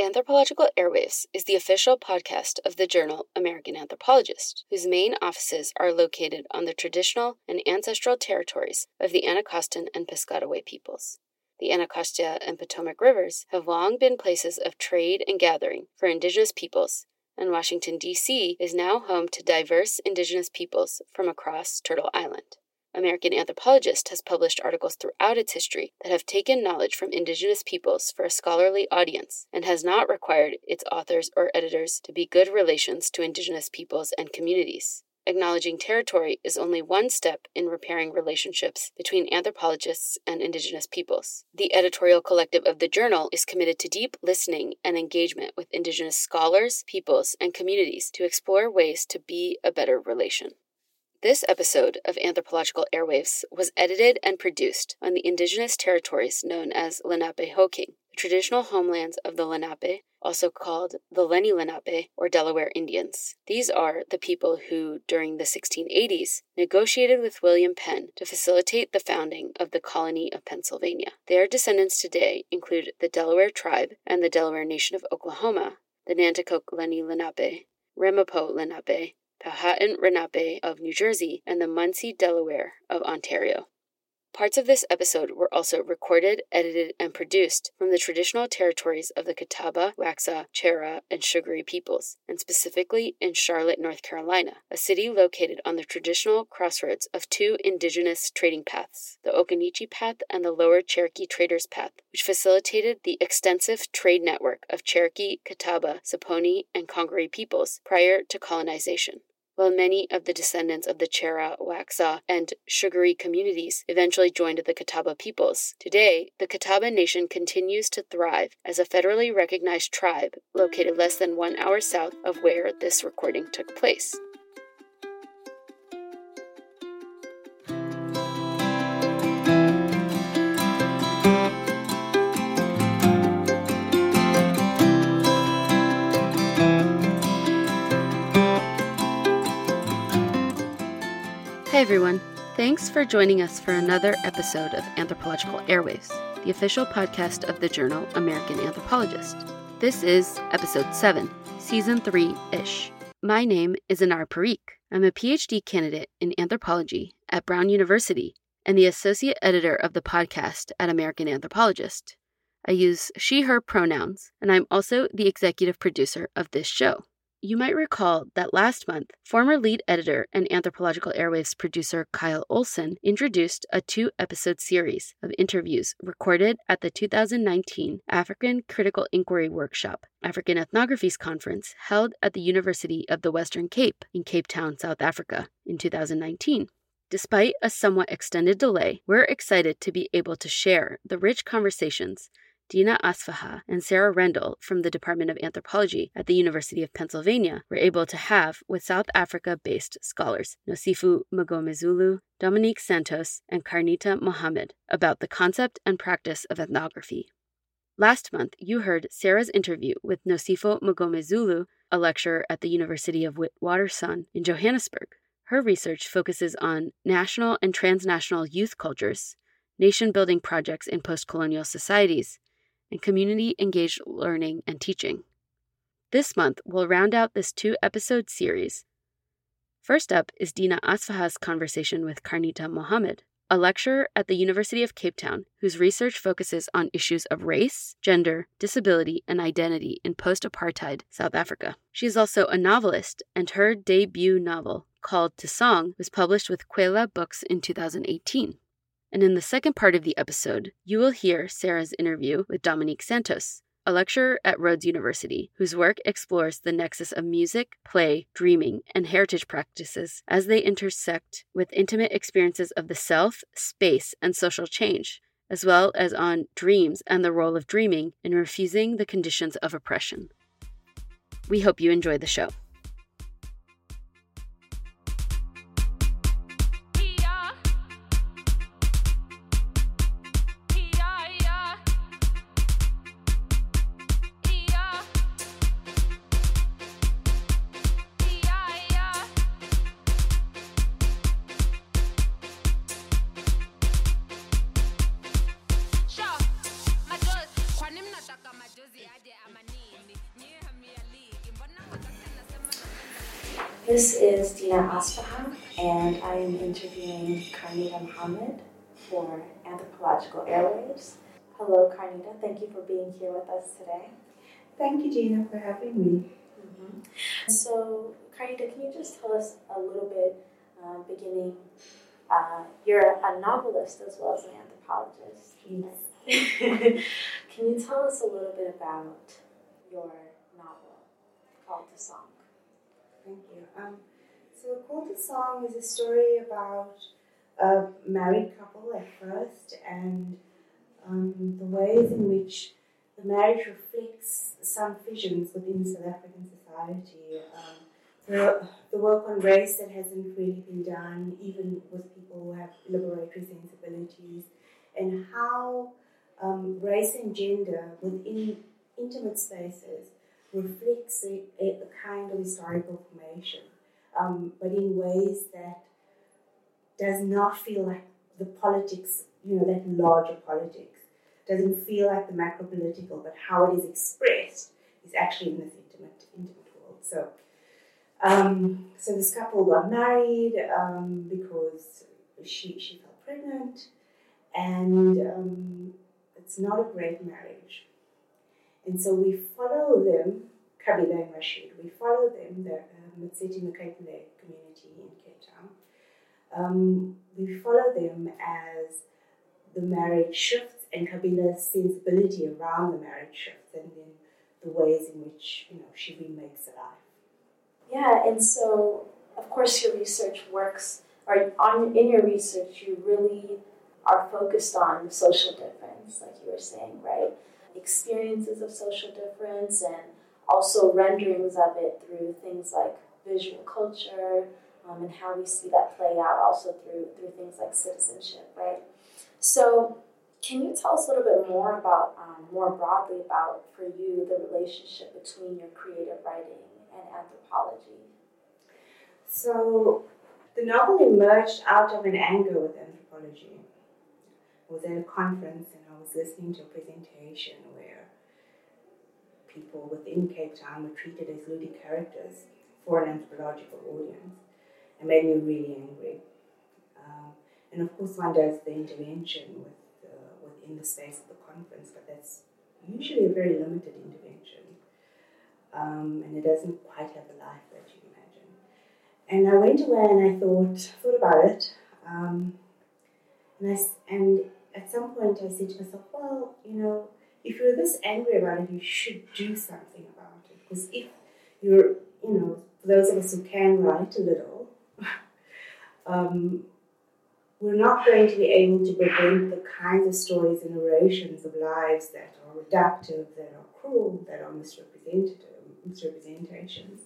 Anthropological Airwaves is the official podcast of the journal American Anthropologist, whose main offices are located on the traditional and ancestral territories of the Anacostan and Piscataway peoples. The Anacostia and Potomac rivers have long been places of trade and gathering for indigenous peoples, and Washington, D.C. is now home to diverse indigenous peoples from across Turtle Island. American Anthropologist has published articles throughout its history that have taken knowledge from indigenous peoples for a scholarly audience and has not required its authors or editors to be good relations to indigenous peoples and communities. Acknowledging territory is only one step in repairing relationships between anthropologists and indigenous peoples. The editorial collective of the journal is committed to deep listening and engagement with indigenous scholars, peoples, and communities to explore ways to be a better relation. This episode of Anthropological Airwaves was edited and produced on the indigenous territories known as Lenape Lenapehoking, the traditional homelands of the Lenape, also called the Lenni Lenape or Delaware Indians. These are the people who, during the 1680s, negotiated with William Penn to facilitate the founding of the colony of Pennsylvania. Their descendants today include the Delaware tribe and the Delaware Nation of Oklahoma, the Nanticoke Lenni Lenape, Ramapo Lenape, Powhatan Renape of New Jersey, and the Munsee Delaware of Ontario. Parts of this episode were also recorded, edited, and produced from the traditional territories of the Catawba, Waxhaw, Cheraw, and Shugari peoples, and specifically in Charlotte, North Carolina, a city located on the traditional crossroads of two indigenous trading paths, the Occaneechi Path and the Lower Cherokee Traders Path, which facilitated the extensive trade network of Cherokee, Catawba, Saponi, and Congaree peoples prior to colonization while many of the descendants of the Cheraw, Waxhaw, and Shugari communities eventually joined the Catawba peoples. Today, the Catawba Nation continues to thrive as a federally recognized tribe located less than one hour south of where this recording took place. Hey everyone. Thanks for joining us for another episode of Anthropological Airwaves, the official podcast of the journal American Anthropologist. This is episode 7, season 3 ish. My name is Anar Parikh. I'm a PhD candidate in anthropology at Brown University and the associate editor of the podcast at American Anthropologist. I use she, her pronouns, and I'm also the executive producer of this show. You might recall that last month, former lead editor and Anthropological Airwaves producer Kyle Olson introduced a two episode series of interviews recorded at the 2019 African Critical Inquiry Workshop, African Ethnographies Conference, held at the University of the Western Cape in Cape Town, South Africa, in 2019. Despite a somewhat extended delay, we're excited to be able to share the rich conversations Dina Asfaha and Sarah Rendell from the Department of Anthropology at the University of Pennsylvania were able to have with South Africa based scholars Nosipho Mngomezulu, Dominique Santos, and Kharnita Mohamed about the concept and practice of ethnography. Last month, you heard Sarah's interview with Nosipho Mngomezulu, a lecturer at the University of Witwatersrand in Johannesburg. Her research focuses on national and transnational youth cultures, nation building projects in post colonial societies, and community engaged learning and teaching. This month, we'll round out this two episode series. First up is Dina Asfaha's conversation with Kharnita Mohamed, a lecturer at the University of Cape Town whose research focuses on issues of race, gender, disability, and identity in post apartheid South Africa. She is also a novelist, and her debut novel, called To Song, was published with Kwela Books in 2018. And in the second part of the episode, you will hear Sarah's interview with Dominique Santos, a lecturer at Rhodes University, whose work explores the nexus of music, play, dreaming, and heritage practices as they intersect with intimate experiences of the self, space, and social change, as well as on dreams and the role of dreaming in refusing the conditions of oppression. We hope you enjoy the show. This is Dina Asfaha, and I am interviewing Kharnita Mohamed for Anthropological Airwaves. Hello, Kharnita. Thank you for being here with us today. Thank you, Dina, for having me. Mm-hmm. So, Kharnita, can you just tell us a little bit, uh, beginning? Uh, you're a novelist as well as an anthropologist. Yes. can you tell us a little bit about your novel called The Song? Thank you. Um, so, Called to Song is a story about a married couple at first and um, the ways in which the marriage reflects some visions within South African society. Um, the, the work on race that hasn't really been done, even with people who have liberatory sensibilities, and how um, race and gender within intimate spaces reflects a, a, kind of historical formation, um, but in ways that does not feel like the politics, you know, that larger politics. Doesn't feel like the macro political, but how it is expressed is actually in this intimate, intimate world. So, um, so this couple got married um, because she she fell pregnant, and um, it's not a great marriage. And so we follow them, Kabila and Rashid. We follow them. They're um, in the Cape community in Cape Town um, we follow them as the marriage shifts and Kabila's sensibility around the marriage shifts and then the ways in which you know she remakes life. Yeah, and so of course your research works or on in your research you really are focused on social difference, like you were saying, right? Experiences of social difference and also renderings of it through things like visual culture, um, and how we see that play out also through through things like citizenship, right? So, can you tell us a little bit more about um, more broadly about for you the relationship between your creative writing and anthropology? So, the novel emerged out of an anger with anthropology. I was at a conference and I was listening to a presentation where people within Cape Town were treated as ludic characters for an anthropological audience. It made me really angry. Um, and of course, one does the intervention with, uh, within the space of the conference, but that's usually a very limited intervention. Um, and it doesn't quite have the life that you imagine. And I went away and I thought, thought about it. Um, and, I, and at some point I said to myself, well, you know, if you're this angry about it, you should do something about it. Because if you're, you know, for those of us who can write a little, um, we're not going to be able to prevent the kinds of stories and narrations of lives that are reductive, that are cruel, that are misrepresentative, misrepresentations.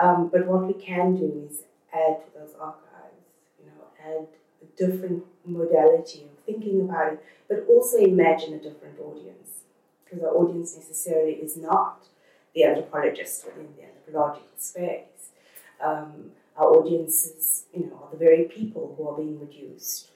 Um, but what we can do is add to those archives, you know, add a different modality of thinking about it, but also imagine a different audience. Because our audience necessarily is not the anthropologist within the anthropological space. Um, our audiences, you know, are the very people who are being reduced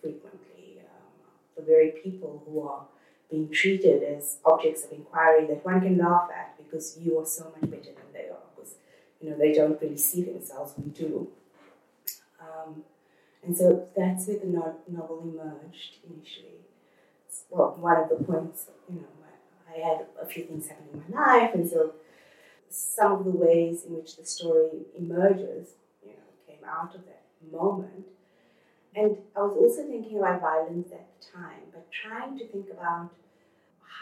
frequently, um, the very people who are being treated as objects of inquiry that one can laugh at because you are so much better than they are, because you know they don't really see themselves. We do. Um, and so that's where the novel emerged initially. Well, one of the points, you know, I had a few things happen in my life, and so some of the ways in which the story emerges you know, came out of that moment. And I was also thinking about violence at the time, but trying to think about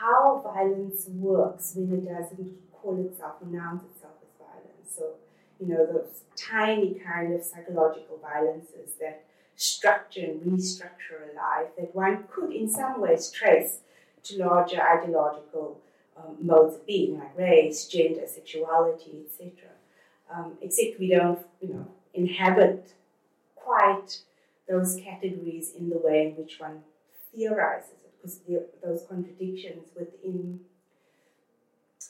how violence works when it doesn't call itself, announce itself as violence. So, you know, those tiny kind of psychological violences that structure and restructure a life that one could, in some ways, trace to larger ideological um, modes of being, like race, gender, sexuality, etc. Um, except we don't, you know, inhabit quite those categories in the way in which one theorizes it, because the, those contradictions within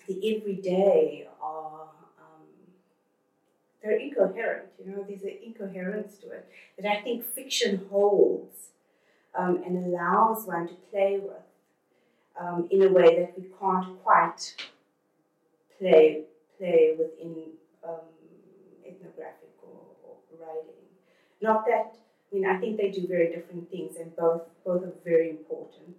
the everyday are they're incoherent. You know, there's an incoherence to it that I think fiction holds um, and allows one to play with um, in a way that we can't quite play play within um, ethnographic or, or writing. Not that I mean, I think they do very different things, and both both are very important.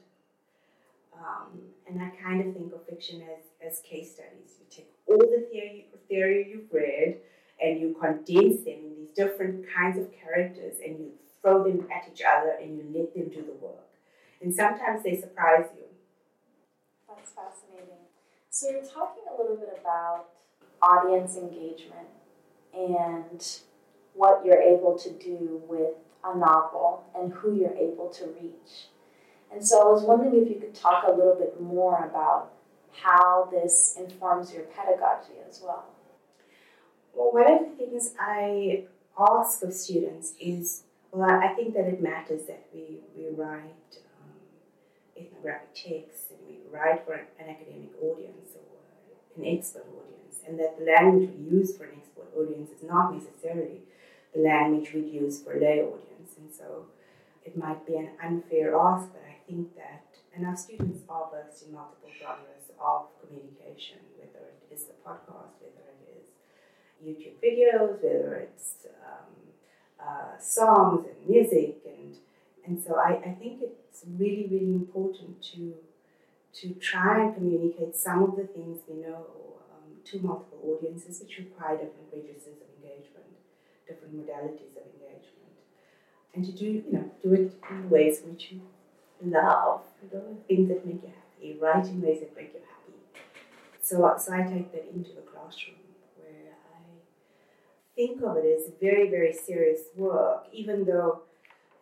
Um, and I kind of think of fiction as, as case studies. You take all the theory, theory you've read and you condense them in these different kinds of characters and you throw them at each other and you let them do the work. And sometimes they surprise you. That's fascinating. So you're talking a little bit about audience engagement and what you're able to do with a novel and who you're able to reach. And so I was wondering if you could talk a little bit more about how this informs your pedagogy as well. Well, one of the things I ask of students is well, I think that it matters that we, we write um, ethnographic texts and we write for an, academic audience or an expert audience, and that the language we use for an expert audience is not necessarily the language we'd use for a lay audience. And so it might be an unfair ask, but I think that, and our students are versed in multiple genres of communication, whether it is the podcast, YouTube videos, whether it's um, uh, songs and music, and and so I, I think it's really really important to to try and communicate some of the things we know um, to multiple audiences, which require different registers of engagement, different modalities of engagement, and to do you know do it in ways which you love, you know, things that make you happy, write in ways that make you happy. So, so I take that into the classroom think of it as very, very serious work, even though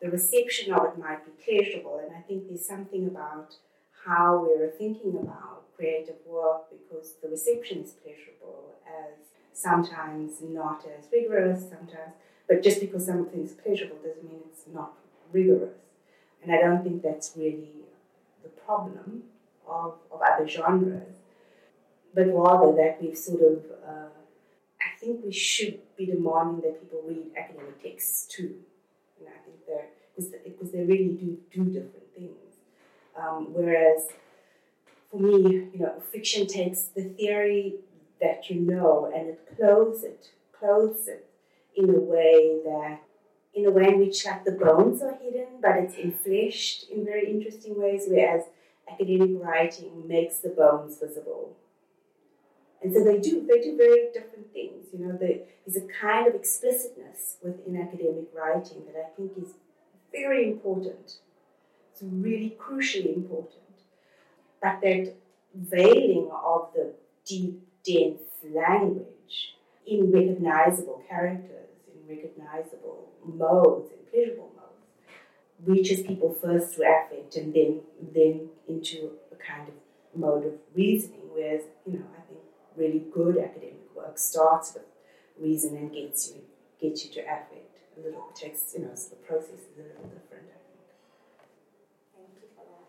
the reception of it might be pleasurable. And I think there's something about how we're thinking about creative work because the reception is pleasurable as sometimes not as rigorous, sometimes, but just because something is pleasurable doesn't mean it's not rigorous. And I don't think that's really the problem of, of other genres, but rather that we've sort of, uh, think we should be demanding that people read academic texts too. And I think they're, because they really do do different things. Um, whereas for me, you know, fiction takes the theory that you know and it clothes it, clothes it in a way that in a way in which like the bones are hidden, but it's infleshed in very interesting ways, whereas academic writing makes the bones visible. And so they do, they do very different things. You know, there's a kind of explicitness within academic writing that I think is very important. It's really crucially important. But that veiling of the deep, dense language in recognizable characters in recognizable modes and pleasurable modes reaches people first through affect and then then into a kind of mode of reasoning. Whereas, you know, I really good academic work starts with reason and gets you gets you to affect a little it takes you know so the process is a little different, Thank you for that.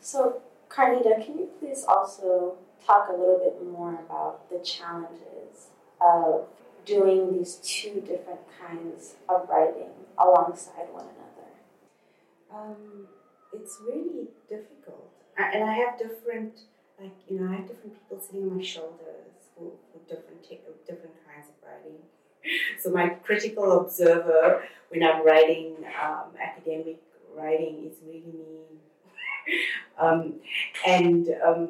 So Kharnita, can you please also talk a little bit more about the challenges of doing these two different kinds of writing alongside one another? Um, it's really difficult. I, and I have different, like, you know, I have different people sitting on my shoulders for different, different kinds of writing. So my critical observer when I'm writing um, academic writing is really me. um, and um,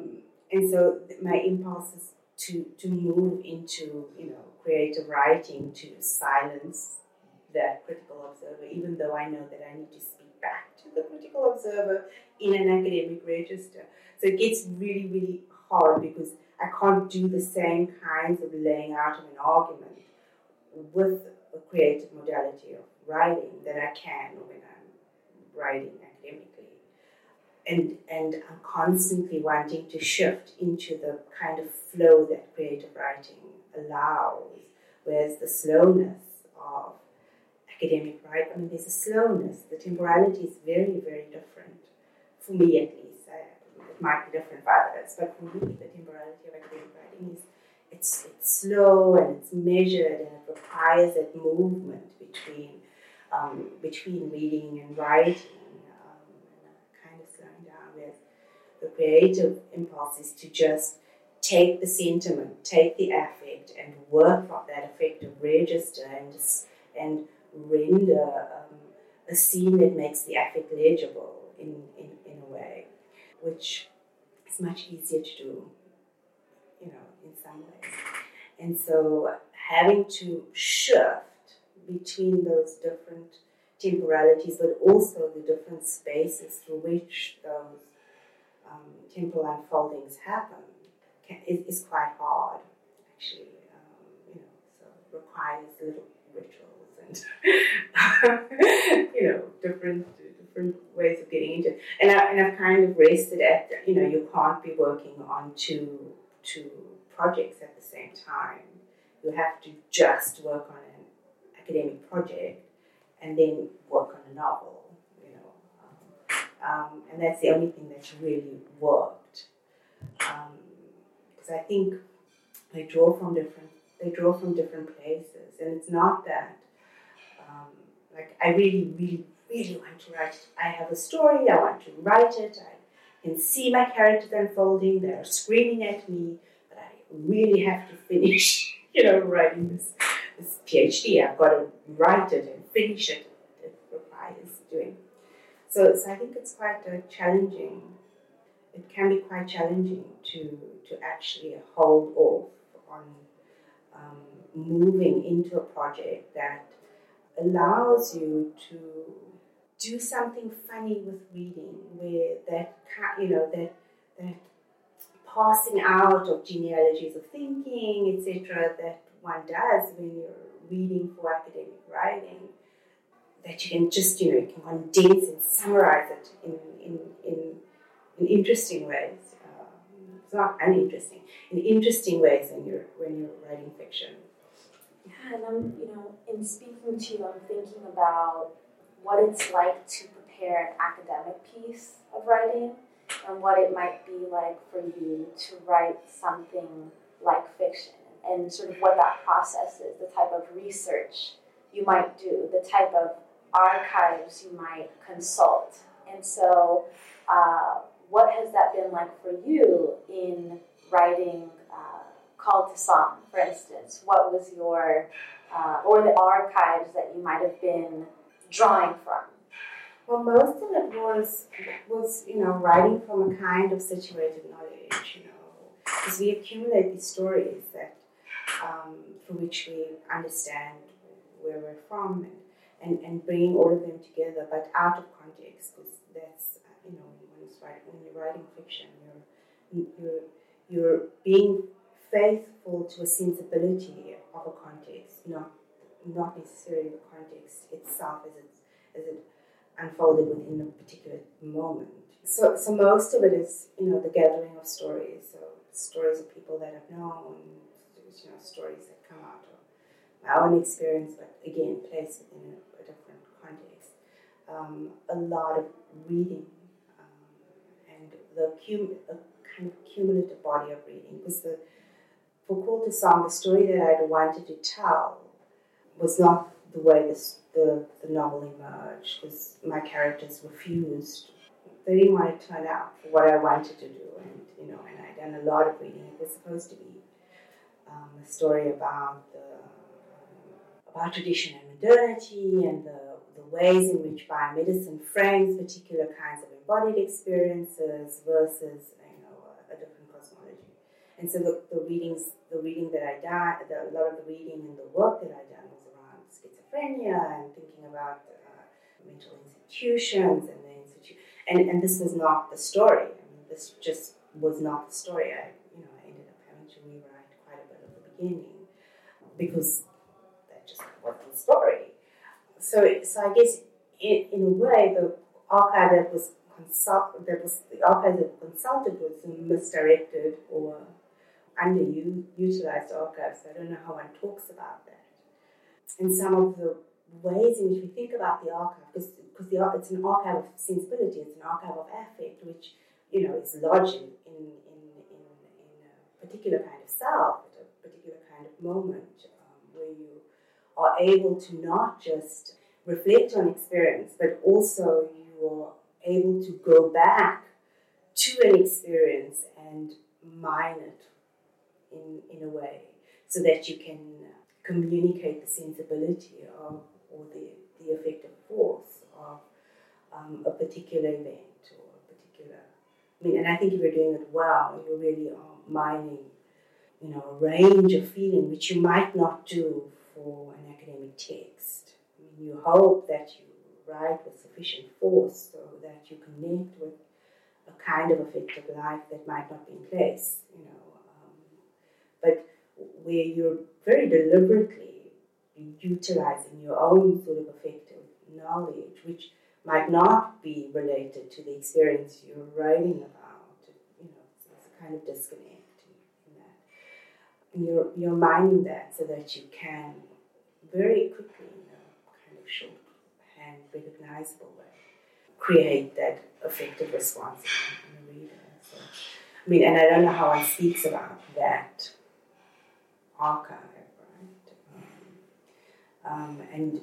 and so my impulse is to to move into you know creative writing to silence that critical observer, even though I know that I need to speak back to the critical observer in an academic register. So it gets really, really hard because I can't do the same kinds of laying out of an argument with a creative modality of writing that I can when I'm writing academically. And, and I'm constantly wanting to shift into the kind of flow that creative writing allows, whereas the slowness of academic writing, I mean, there's a slowness. The temporality is very, very different, for me at least. Uh, it might be different for others, but for me, the temporality of academic writing is it's, it's slow and it's measured and it requires that movement between um, between reading and writing, um, and kind of slowing down. Whereas the creative impulse is to just take the sentiment, take the affect, and work from that affective register and, just, and render um, a scene that makes the affect legible in, in, in a way, which is much easier to do, you know, in some ways. And so having to shift between those different temporalities, but also the different spaces through which those um, temporal unfoldings happen can, is, is quite hard, actually. Um, you know, so requires a little rituals and you know different different ways of getting into it. And I, and I've kind of rested at you know you can't be working on two two projects at the same time. You have to just work on an academic project and then work on a novel. You know, um, and that's the only thing that's really worked. Because um, I think they draw from different they draw from different places, and it's not that um, like I really, really, really want to write. I have a story. I want to write it. I can see my characters unfolding. They're screaming at me, but I really have to finish. You know, writing this this PhD. I've got to write it and finish it. It requires doing. So, so I think it's quite uh, challenging. It can be quite challenging to to actually hold off on um, moving into a project that allows you to do something funny with reading, where that you know that that passing out of genealogies of thinking, etc., that one does when you're reading for academic writing, that you can just you know you can condense and summarize it in in in, in interesting ways. Um, it's not uninteresting in interesting ways when you're when you're writing fiction. Yeah, and I'm you know in speaking to you, I'm thinking about what it's like to prepare an academic piece of writing and what it might be like for you to write something like fiction and sort of what that process is, the type of research you might do, the type of archives you might consult. And so, uh, what has that been like for you in writing uh, Called to Song, for instance? What was your, uh, or the archives that you might have been drawing from? Well, most of it was was you know writing from a kind of situated knowledge, you know, because we accumulate these stories that um, through which we understand where we're from and, and, and bringing all of them together, but out of context, because that's you know when, writing, when you're writing fiction, you're you're you're being faithful to a sensibility of a context, not not necessarily the context itself as it as it unfolded within a particular moment. So, so most of it is, you know, the gathering of stories. So stories of people that I've known, you know, stories that come out of my own experience, but again, placed within a, a different context. Um, a lot of reading um, and the cum- a kind of cumulative body of reading. Because the for to Song, the story that I'd wanted to tell was not the way this the, the novel emerged because my characters refused. They didn't want to turn out for what I wanted to do, and you know, and I'd done a lot of reading. It was supposed to be um, a story about the about tradition and modernity and the, the ways in which biomedicine frames particular kinds of embodied experiences versus you know a, a different cosmology. And so the, the readings, the reading that I did, the, a lot of the reading and the work that I done was around schizophrenia and thinking about uh, mental institutions and the institute. And, and this was not the story. I mean, this just was not the story. I, you know, I ended up having to rewrite quite a bit of the beginning because that just wasn't the story. So, so I guess in, in a way, the archive that was consult that was the archive that consulted was misdirected or underutilized archives. I don't know how one talks about that and some of the ways in which we think about the archive, because the, it's an archive of sensibility, it's an archive of affect, which you know is lodged in, in, in, in a particular kind of self, at a particular kind of moment, um, where you are able to not just reflect on experience, but also you are able to go back to an experience and mine it in, in a way so that you can communicate the sensibility of or the, the effective force of um, a particular event or a particular. I mean, and I think if you're doing it well, you really are mining, you know, a range of feeling which you might not do for an academic text. I mean, you hope that you write with sufficient force so that you connect with a kind of affective life that might not be in place, you know. But where you're very deliberately utilizing your own sort of affective knowledge, which might not be related to the experience you're writing about. You know, it's a kind of disconnect in, in that. And you're, you're mining that so that you can very quickly, in a kind of shorthand, recognizable way, create that affective response in the reader. So, I mean, and I don't know how one speaks about that archive, right? Um, um, and,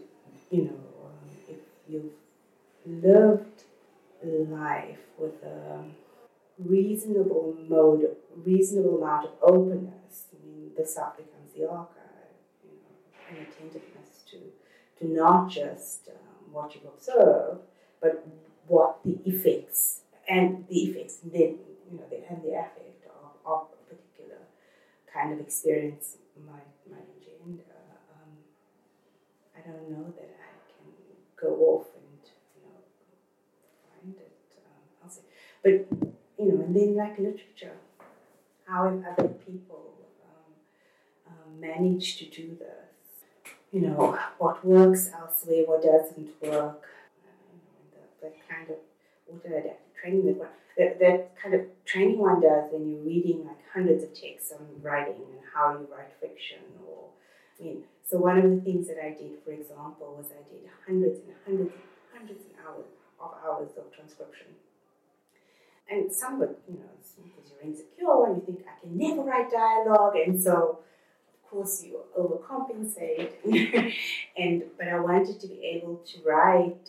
you know, um, if you've lived life with a reasonable mode, reasonable amount of openness, I mean, the stuff becomes the archive, you know, and attentiveness to, to not just um, what you observe, but what the effects and the effects then, you know, the, and the affect of, of a particular kind of experience might, might engender. Um, I don't know that I can go off and you know find it. But, you know, and then like literature, how have other people um, um, managed to do this? You know, what works elsewhere, what doesn't work, uh, the, that kind of autodidactic training that, that, that kind of training one does when you're reading like hundreds of texts on writing and how you write fiction or, I mean, so one of the things that I did, for example, was I did hundreds and hundreds and hundreds of hours of hours of transcription and some would, you know, because you're insecure and you think, I can never write dialogue. And so, of course, you overcompensate. and But I wanted to be able to write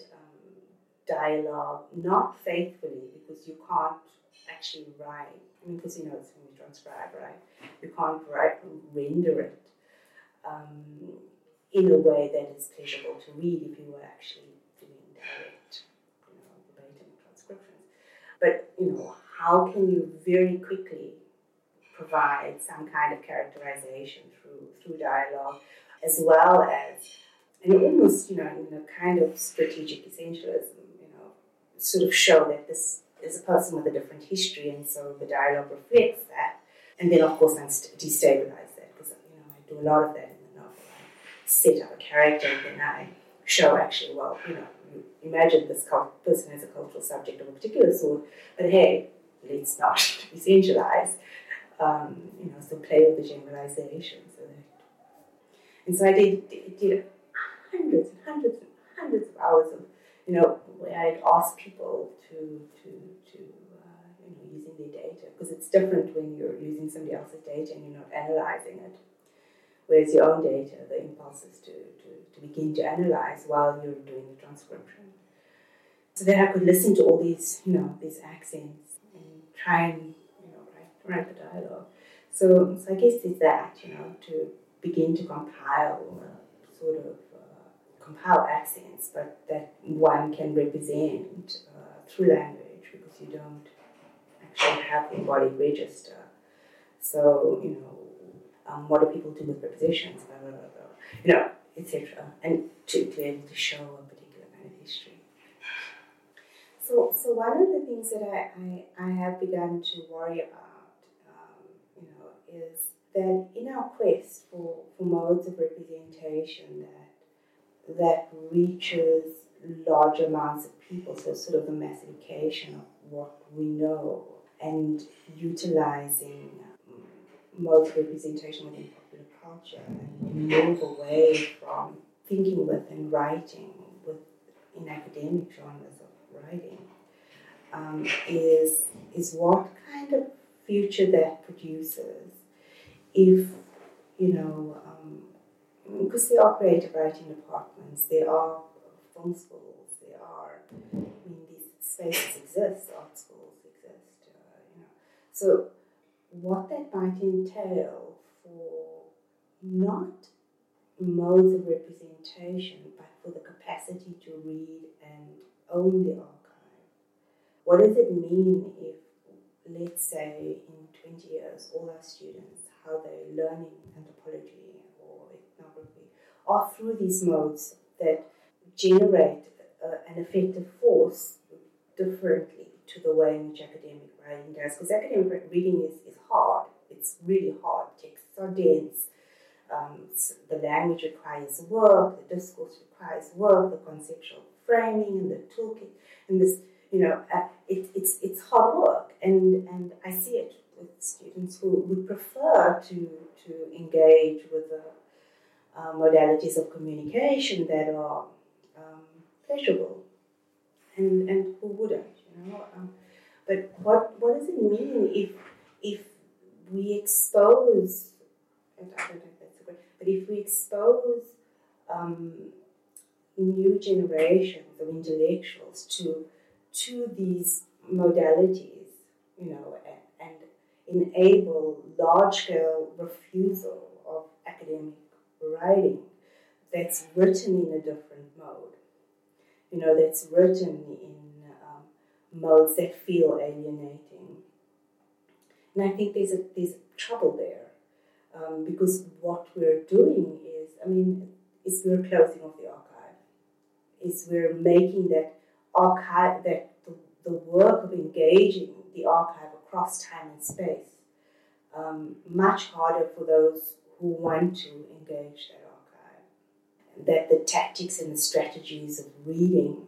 dialogue, not faithfully, because you can't actually write. I mean, because, you know, it's when you transcribe, right? You can't write, render it um, in a way that is pleasurable to read if you were actually doing direct, you know, verbatim transcription. But you know, how can you very quickly provide some kind of characterization through through dialogue, as well as and almost you know in a kind of strategic essentialism, sort of show that this is a person with a different history, and so the dialogue reflects that. And then, of course, I destabilize that because you know I do a lot of that in the novel. I set up a character, and then I show actually, well, you know, imagine this person as a cultural subject of a particular sort, but hey, let's not essentialize. Um, you know, so play with the generalizations. And so I did, did hundreds and hundreds and hundreds of hours of, you know, where I'd ask people to, to, to uh, you know, using their data, because it's different when you're using somebody else's data and you're not analyzing it. Whereas your own data, the impulse is to, to, to begin to analyze while you're doing the transcription. So that I could listen to all these, you know, these accents and try and, you know, write, write the dialogue. So, so I guess it's that, you know, to begin to compile uh, sort of compile accents, but that one can represent uh, through language because you don't actually have the embodied register. So, you know, um, what do people do with prepositions, blah, blah, blah, blah, you know, etc. And to, be able to show a particular kind of history. So, so one of the things that I, I, I have begun to worry about, um, you know, is that in our quest for, for modes of representation that that reaches large amounts of people, so sort of the massification of what we know and utilizing modes of representation within popular culture and move away from thinking with and writing with in academic genres of writing um, is is what kind of future that produces if you know because they operate writing departments they are film schools there are I mean these spaces exist art schools exist uh, you know so what that might entail for not modes of representation, but for the capacity to read and own the archive. What does it mean if, let's say, in 20 years, all our students, how they're learning anthropology are through these modes that generate uh, an effective force differently to the way in which academic writing does. Because academic reading is, is hard, it's really hard. Texts are dense, um, the language requires work, the discourse requires work, the conceptual framing and the toolkit, and this, you know, uh, it, it's it's hard work, and and I see it with students who would prefer to to engage with the uh, modalities of communication that are um, pleasurable, and and who wouldn't, you know. Um, but what what does it mean if if we expose? I don't know but if we expose um, new generations of intellectuals to to these modalities, you know, and, and enable large-scale refusal of academic writing that's written in a different mode, you know, that's written in um, modes that feel alienating. And I think there's a there's trouble there um, because what we're doing is, I mean, is we're closing off the archive, is we're making that archive, that the, the work of engaging the archive across time and space um, much harder for those who want to engage that archive. That the tactics and the strategies of reading,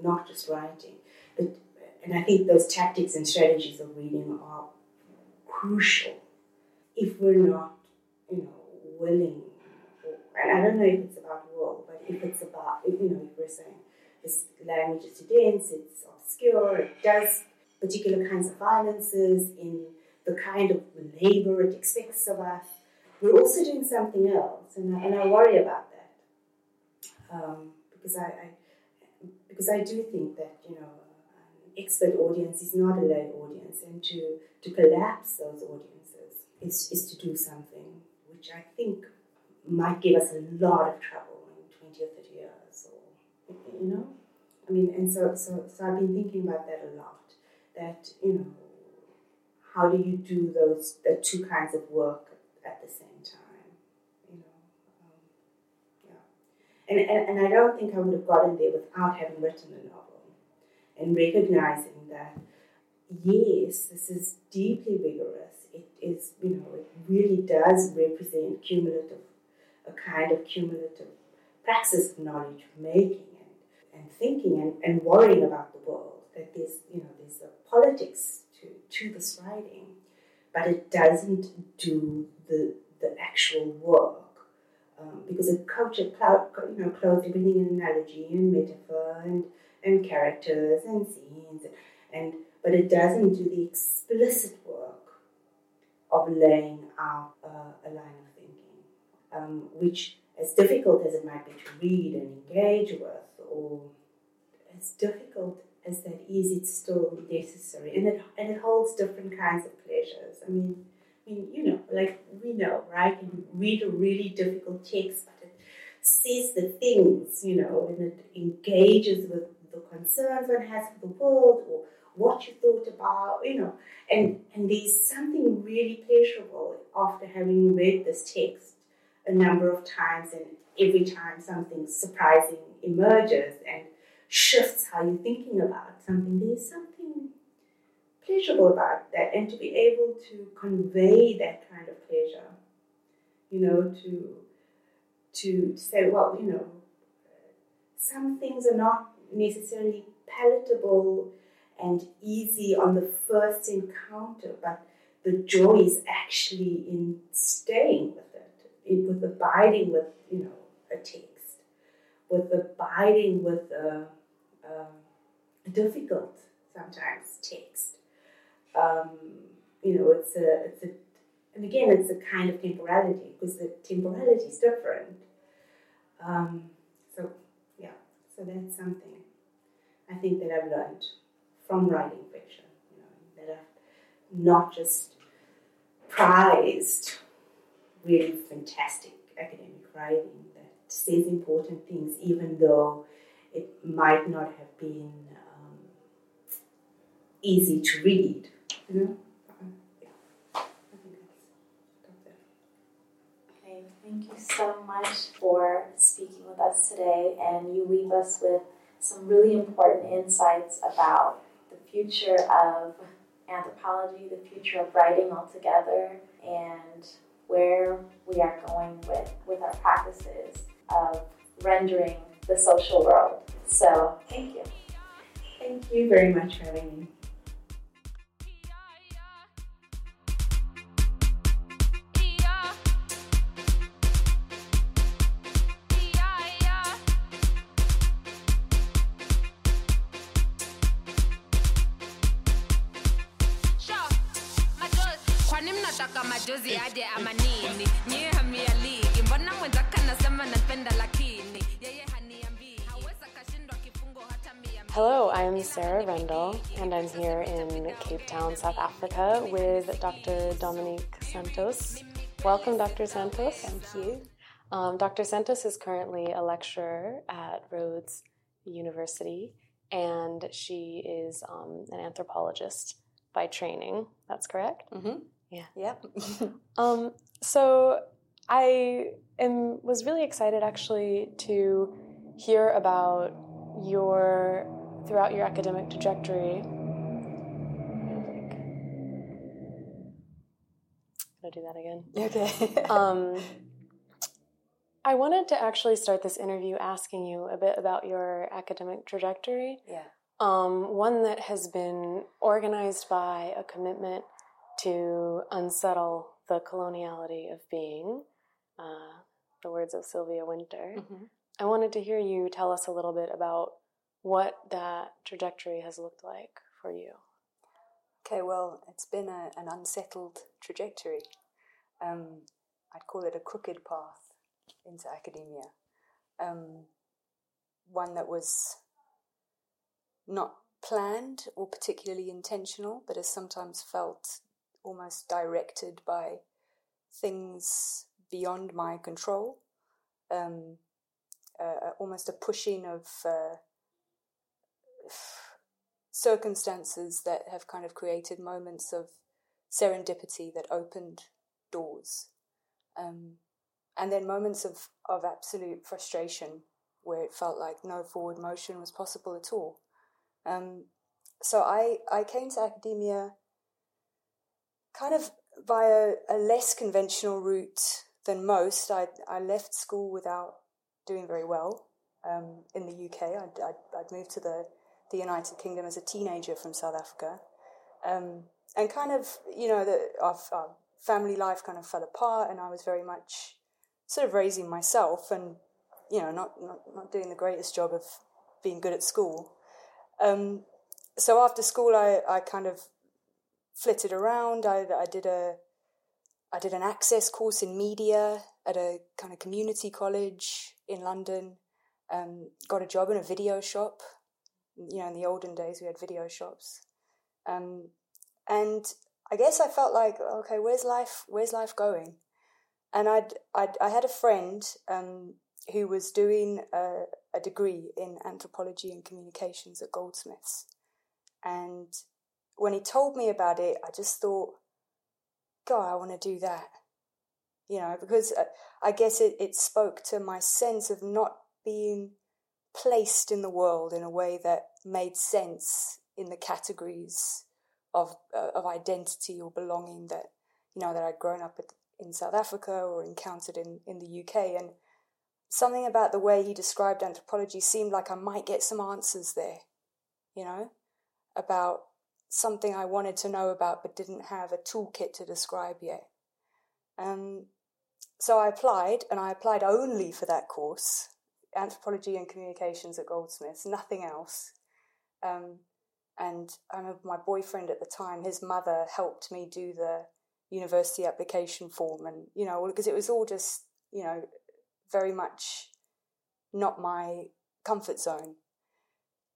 not just writing, but and I think those tactics and strategies of reading are crucial if we're not, you know, willing, and I don't know if it's about will, but if it's about, you know, if we're saying this language is dense, it's obscure, it does particular kinds of violences in the kind of labor it expects of us, we're also doing something else, and I, and I worry about that um, because I, I because I do think that you know an expert audience is not a lay audience, and to to collapse those audiences is, is to do something which I think might give us a lot of trouble in 20 or 30 years, or, you know? I mean, and so, so, so I've been thinking about that a lot. That, you know, how do you do those the two kinds of work at the same time? You know, um, yeah. And, and, and I don't think I would have gotten there without having written the novel and recognizing that, yes, this is deeply vigorous it is, you know, it really does represent cumulative, a kind of cumulative praxis of knowledge making and, and thinking and, and worrying about the world. That there's, you know, there's a politics to, to this writing, but it doesn't do the, the actual work. Um, because a culture cloud, you know, clothes everything in analogy and metaphor and, and characters and scenes, and, but it doesn't do the explicit work of laying out uh, a line of thinking, um, which, as difficult as it might be to read and engage with, or as difficult as that is, it's still necessary, and it and it holds different kinds of pleasures. I mean, Mean, you know, like we know, right? You read a really difficult text, but it says the things, you know, and it engages with the concerns one has for the world, or what you thought about, you know, and, and there's something really pleasurable after having read this text a number of times, and every time something surprising emerges and shifts how you're thinking about something, there's something pleasurable about that, and to be able to convey that kind of pleasure, you know, to to say, well, you know, some things are not necessarily palatable and easy on the first encounter, but the joy is actually in staying with it, in, with abiding with, you know, a text, with abiding with a, a difficult, sometimes, text. Um, you know, it's a, it's a, and again, it's a kind of temporality because the temporality is different. Um, so, yeah, so that's something I think that I've learned from writing fiction. You know, that I've not just prized really fantastic academic writing that says important things, even though it might not have been um, easy to read. Okay, thank you so much for speaking with us today, and you leave us with some really important insights about the future of anthropology, the future of writing altogether, and where we are going with, with our practices of rendering the social world. So, thank you. Thank you very much for having me. Sarah Rendell, and I'm here in Cape Town, South Africa, with Dr. Dominique Santos. Welcome, Dr. Santos. Thank you. Um, Dr. Santos is currently a lecturer at Rhodes University, and she is um, an anthropologist by training. That's correct? Mm-hmm. Yeah. Yep. Um, so I am was really excited actually to hear about your throughout your academic trajectory. Gonna do that again. okay. Um, I wanted to actually start this interview asking you a bit about your academic trajectory. yeah. Um, one that has been organized by a commitment to unsettle the coloniality of being, uh, the words of Sylvia Wynter. Mhm. I wanted to hear you tell us a little bit about what that trajectory has looked like for you. Okay, well, it's been a, an unsettled trajectory. Um, I'd call it a crooked path into academia. Um, one that was not planned or particularly intentional, but has sometimes felt almost directed by things beyond my control. Um, uh, almost a pushing of uh, circumstances that have kind of created moments of serendipity that opened doors. Um, and then moments of, of absolute frustration where it felt like no forward motion was possible at all. Um, so I, I came to academia kind of via a less conventional route than most. I, I left school without doing very well um, in the UK. I'd, I'd, I'd, moved to the, the United Kingdom as a teenager from South Africa. Um, and kind of, you know, the, our, our family life kind of fell apart, and I was very much sort of raising myself and, you know, not, not, not doing the greatest job of being good at school. Um, so after school, I, I kind of flitted around. I, I did a I did an access course in media at a kind of community college in London. Um, got a job in a video shop. You know, in the olden days, we had video shops. Um, and I guess I felt like, okay, where's life? Where's life going? And I'd, I'd I had a friend um, who was doing a, a degree in anthropology and communications at Goldsmiths, and when he told me about it, I just thought, God, I want to do that. You know, because uh, I guess it, it spoke to my sense of not being placed in the world in a way that made sense in the categories of uh, of identity or belonging that you know that I'd grown up in South Africa or encountered in, in the UK and something about the way he described anthropology seemed like I might get some answers there you know about something I wanted to know about but didn't have a toolkit to describe yet. Um, so I applied, and I applied only for that course anthropology and communications at Goldsmiths, nothing else. Um, and I remember my boyfriend at the time, his mother helped me do the university application form, and you know, because it was all just, you know, very much not my comfort zone.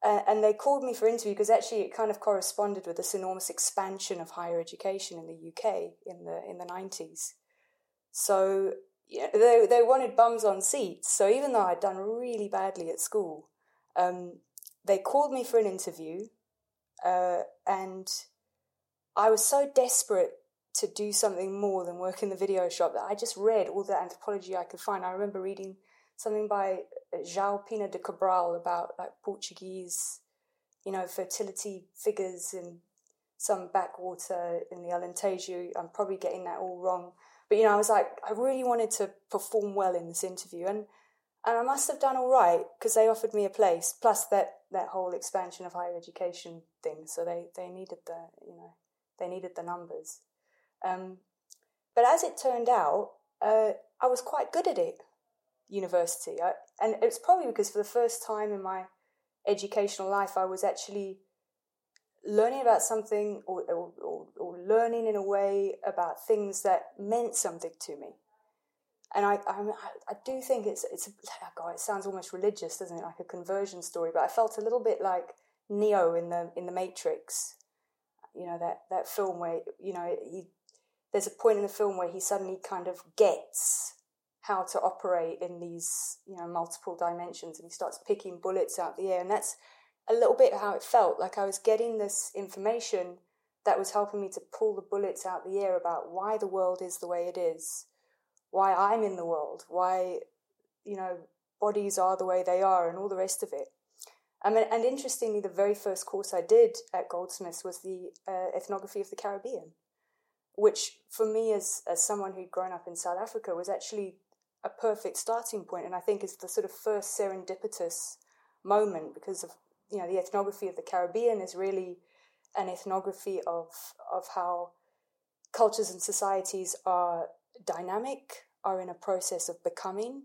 uh, and they called me for interview because actually it kind of corresponded with this enormous expansion of higher education in the UK in the in the nineties. So they they wanted bums on seats. So even though I'd done really badly at school, um, they called me for an interview, uh, and I was so desperate to do something more than work in the video shop that I just read all the anthropology I could find. I remember reading something by João Pina de Cabral about like Portuguese, you know, fertility figures in some backwater in the Alentejo. I'm probably getting that all wrong. But you know, I was like, I really wanted to perform well in this interview, and and I must have done all right because they offered me a place, plus that that whole expansion of higher education thing. So they they needed the you know they needed the numbers. Um, but as it turned out, uh, I was quite good at it, university, I, and it was probably because for the first time in my educational life, I was actually learning about something or, or, or, learning in a way about things that meant something to me. And I, I, I do think it's, it's, oh God, it sounds almost religious, doesn't it? Like a conversion story. But I felt a little bit like Neo in the, in the Matrix. You know, that, that film where, you know, he, there's a point in the film where he suddenly kind of gets how to operate in these, you know, multiple dimensions and he starts picking bullets out the air. And that's, a little bit how it felt. Like I was getting this information that was helping me to pull the bullets out the air about why the world is the way it is, why I'm in the world, why, you know, bodies are the way they are, and all the rest of it. I mean, and interestingly, the very first course I did at Goldsmiths was the uh, ethnography of the Caribbean, which for me, as, as someone who'd grown up in South Africa, was actually a perfect starting point, and I think is the sort of first serendipitous moment because of you know, the ethnography of the Caribbean is really an ethnography of of how cultures and societies are dynamic, are in a process of becoming,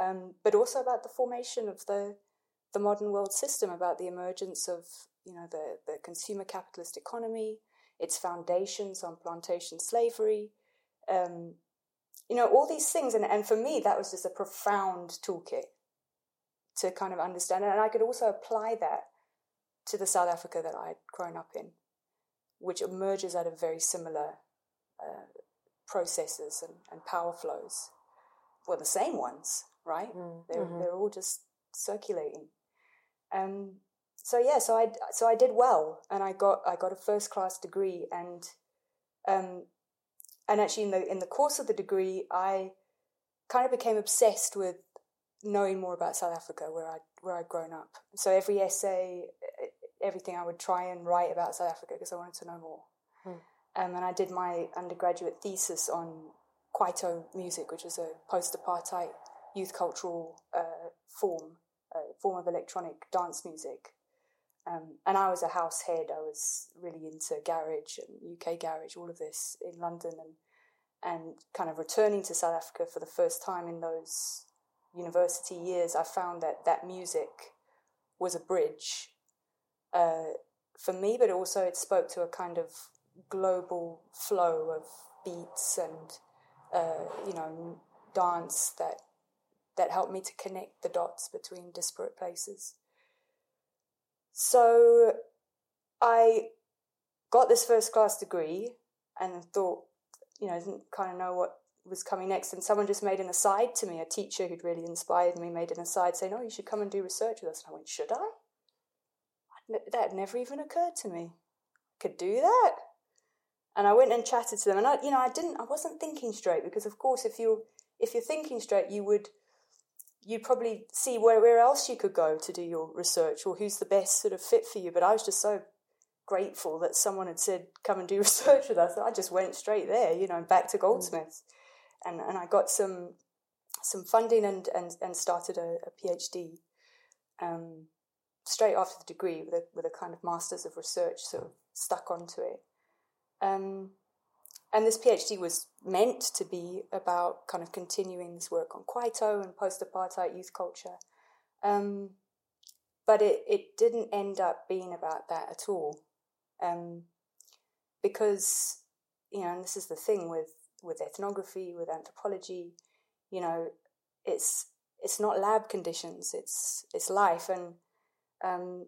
um, but also about the formation of the the modern world system, about the emergence of you know the the consumer capitalist economy, its foundations on plantation slavery, um, you know all these things, and and for me that was just a profound toolkit to kind of understand it. And I could also apply that to the South Africa that I'd grown up in, which emerges out of very similar uh, processes and, and, power flows. Well, the same ones, right? Mm, they're, mm-hmm. they're all just circulating. Um, so yeah, so I so I did well, and I got I got a first class degree, and um, and actually in the in the course of the degree, I kind of became obsessed with knowing more about South Africa, where I where I'd grown up. So every essay, everything I would try and write about South Africa because I wanted to know more. Hmm. Um, and I did my undergraduate thesis on Kwaito music, which is a post-apartheid youth cultural uh, form, a form of electronic dance music. Um, and I was a house head. I was really into garage and UK garage, all of this in London, and and kind of returning to South Africa for the first time in those university years, I found that that music was a bridge uh, for me, but also it spoke to a kind of global flow of beats and uh, you know dance that that helped me to connect the dots between disparate places. So I got this first class degree and thought, you know, didn't kind of know what was coming next, and someone just made an aside to me. A teacher who'd really inspired me made an aside saying, "Oh, you should come and do research with us." And I went, "Should I?" That never even occurred to me. I could do that. And I went and chatted to them, and I, you know, I didn't. I wasn't thinking straight because, of course, if you if you're thinking straight, you would you'd probably see where, where else you could go to do your research or who's the best sort of fit for you. But I was just so grateful that someone had said, come and do research with us. I just went straight there, you know, back to Goldsmiths and, and I got some some funding and, and, and started a, a PhD um, straight after the degree with a, with a kind of Masters of Research sort of stuck onto it. Um, and this PhD was meant to be about kind of continuing this work on Kwaito and post-apartheid youth culture. Um, but it, it didn't end up being about that at all. Um, because, you know, and this is the thing with with ethnography, with anthropology, you know, it's it's not lab conditions, it's it's life. And um,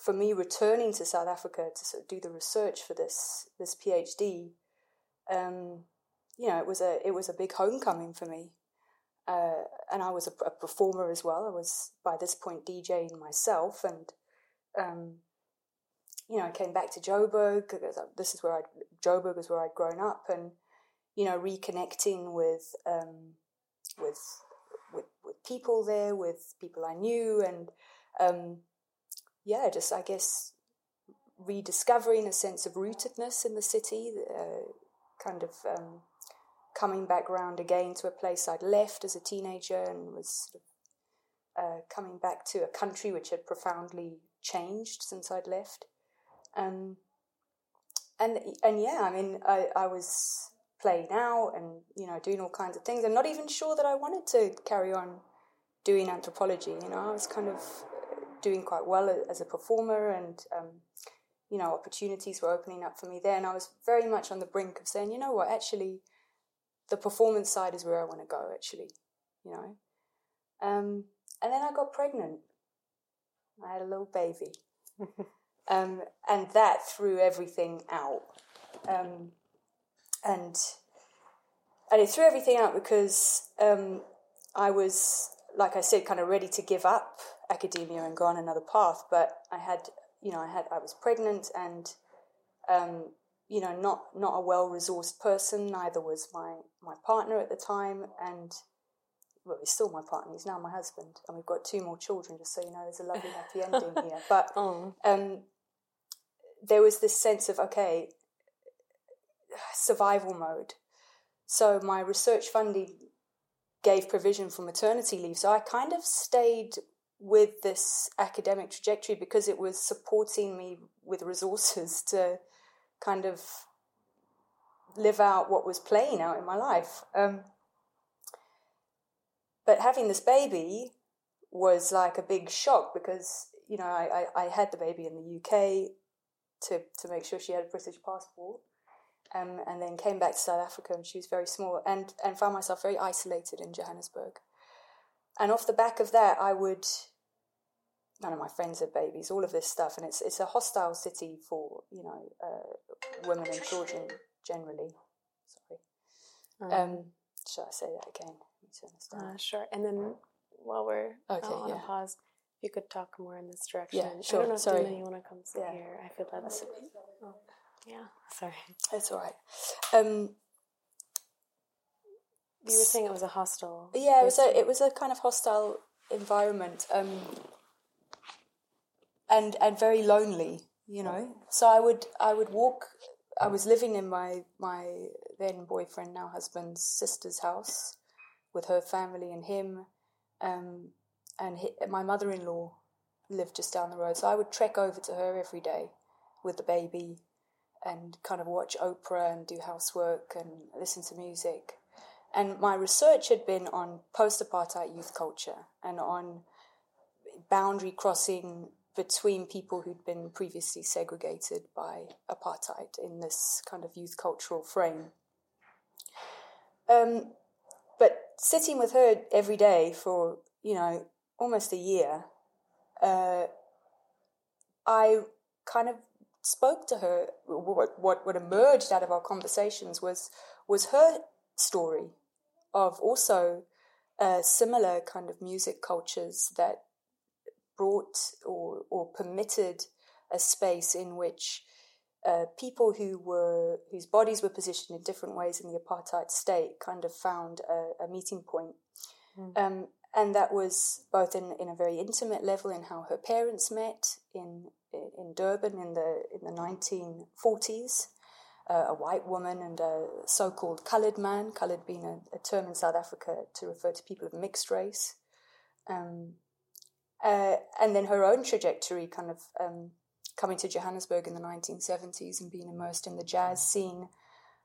for me, returning to South Africa to sort of do the research for this this PhD, um, you know, it was a it was a big homecoming for me. Uh, and I was a, a, performer as well. I was by this point DJing myself, and um, you know, I came back to Joburg. This is where I Joburg was where I'd grown up, and you know, reconnecting with um, with with with people there, with people I knew, and um, yeah, just I guess rediscovering a sense of rootedness in the city, uh, kind of um, coming back round again to a place I'd left as a teenager and was sort of, uh, coming back to a country which had profoundly changed since I'd left. Um, and and yeah, I mean, I, I was playing out and you know doing all kinds of things. I'm not even sure that I wanted to carry on doing anthropology. You know, I was kind of doing quite well as a performer, and um, you know, opportunities were opening up for me there. And I was very much on the brink of saying, you know what, actually, the performance side is where I want to go. Actually, you know. Um, and then I got pregnant. I had a little baby. Um, and that threw everything out. Um, and and it threw everything out because um, I was, like I said, kind of ready to give up academia and go on another path. But I had, you know, I had, I was pregnant and, um, you know, not not a well resourced person. Neither was my my partner at the time, and well, he's still my partner. He's now my husband, and we've got two more children. Just so you know, there's a lovely happy ending here. But um, there was this sense of okay, survival mode. So my research funding gave provision for maternity leave. So I kind of stayed with this academic trajectory because it was supporting me with resources to kind of live out what was playing out in my life. Um, but having this baby was like a big shock because you know I, I, I had the baby in the UK to, to make sure she had a British passport. Um, and then came back to South Africa and she was very small and, and found myself very isolated in Johannesburg. And off the back of that, I would, none of my friends had babies, all of this stuff. And it's, it's a hostile city for, you know, uh, women and children generally. Sorry. Um, um, should I say that again? Uh, sure. And then while we're okay, on yeah. a pause, you could talk more in this direction. Yeah, sure. I don't know sorry. if you want to come sit yeah. here. I feel that's. Oh, yeah, sorry. It's all right. Um, you were saying it was a hostile. Yeah, it was a it was a kind of hostile environment, um, and and very lonely. You know, so I would I would walk. I was living in my my then boyfriend, now husband's sister's house, with her family and him. Um, and he, my mother in law lived just down the road. So I would trek over to her every day with the baby and kind of watch Oprah and do housework and listen to music. And my research had been on post apartheid youth culture and on boundary crossing between people who'd been previously segregated by apartheid in this kind of youth cultural frame. Um, but sitting with her every day for, you know, almost a year, uh, I kind of spoke to her. What, what what emerged out of our conversations was was her story of also uh, similar kind of music cultures that brought or or permitted a space in which uh, people who were whose bodies were positioned in different ways in the apartheid state kind of found a, a meeting point. Mm. Um, and that was both in, in a very intimate level in how her parents met in in Durban in the in the 1940s, uh, a white woman and a so-called coloured man, coloured being a, a, term in South Africa to refer to people of mixed race, um, uh, and then her own trajectory, kind of um, coming to Johannesburg in the 1970s and being immersed in the jazz scene.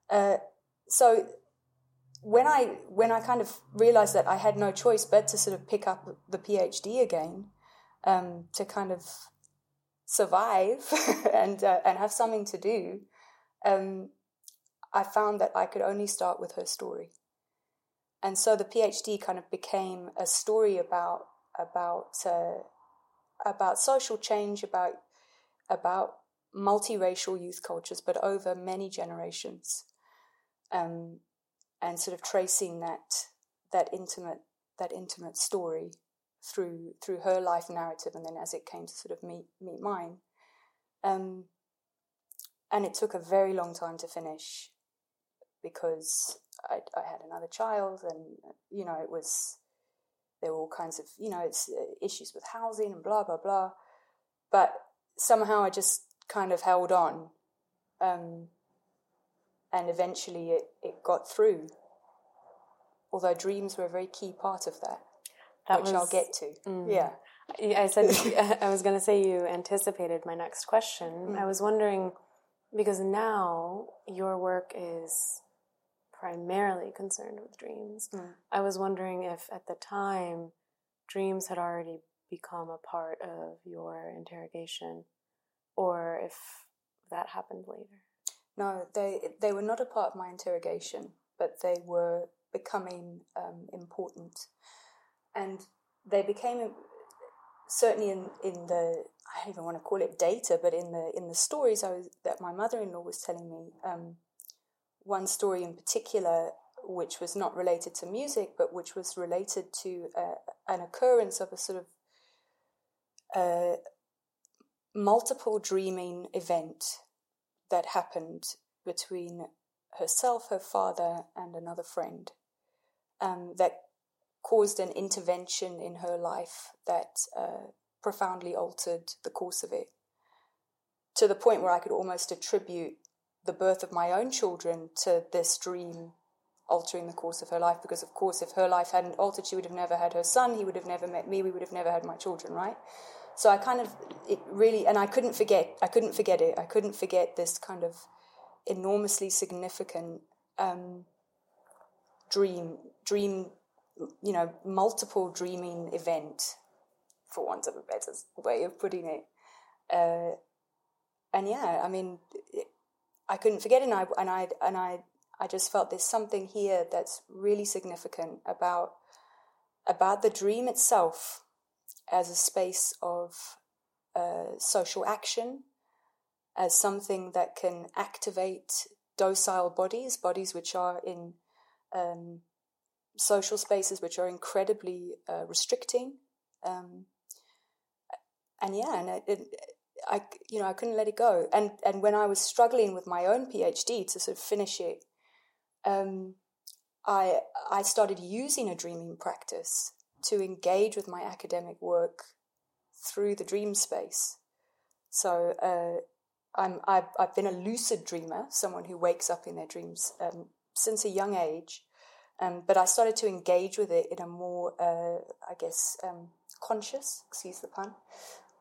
Uh, so when I when I kind of realized that I had no choice but to sort of pick up the PhD again um, to kind of survive and uh, and have something to do, um, I found that I could only start with her story, and so the PhD kind of became a story about about uh, about social change, about about multiracial youth cultures, but over many generations, um, and sort of tracing that that intimate that intimate story through through her life narrative, and then as it came to sort of meet meet mine. Um, and it took a very long time to finish because I, I had another child, and you know it was there were all kinds of you know it's uh, issues with housing and blah blah blah. But somehow I just kind of held on, um, and eventually it it got through. Although dreams were a very key part of that, That which I'll get to. Mm. Yeah. I said I was going to say you anticipated my next question. Mm. I was wondering because now your work is primarily concerned with dreams. Mm. I was wondering if at the time dreams had already become a part of your interrogation or if that happened later. No, they they were not a part of my interrogation, but they were becoming um, important, and they became certainly in, in the I don't even want to call it data, but in the in the stories I was, that my mother in law was telling me. Um, one story in particular, which was not related to music, but which was related to uh, an occurrence of a sort of uh, multiple dreaming event that happened between herself, her father, and another friend um, that caused an intervention in her life that uh, profoundly altered the course of it. To the point where I could almost attribute the birth of my own children to this dream altering the course of her life because of course if her life hadn't altered she would have never had her son he would have never met me we would have never had my children right so i kind of it really and i couldn't forget i couldn't forget it. I couldn't forget this kind of enormously significant um, dream dream you know multiple dreaming event for want of a better way of putting it. Uh, and yeah i mean it, I couldn't forget it, and I and I and I I just felt there's something here that's really significant about about the dream itself as a space of uh, social action, as something that can activate docile bodies, bodies which are in um, social spaces which are incredibly uh, restricting, um, and yeah, and it, it I, you know, I couldn't let it go. And and when I was struggling with my own PhD to sort of finish it, um, I I started using a dreaming practice to engage with my academic work through the dream space. So uh, I'm I've, I've been a lucid dreamer, someone who wakes up in their dreams um, since a young age. Um, but I started to engage with it in a more, uh, I guess, um, conscious, excuse the pun,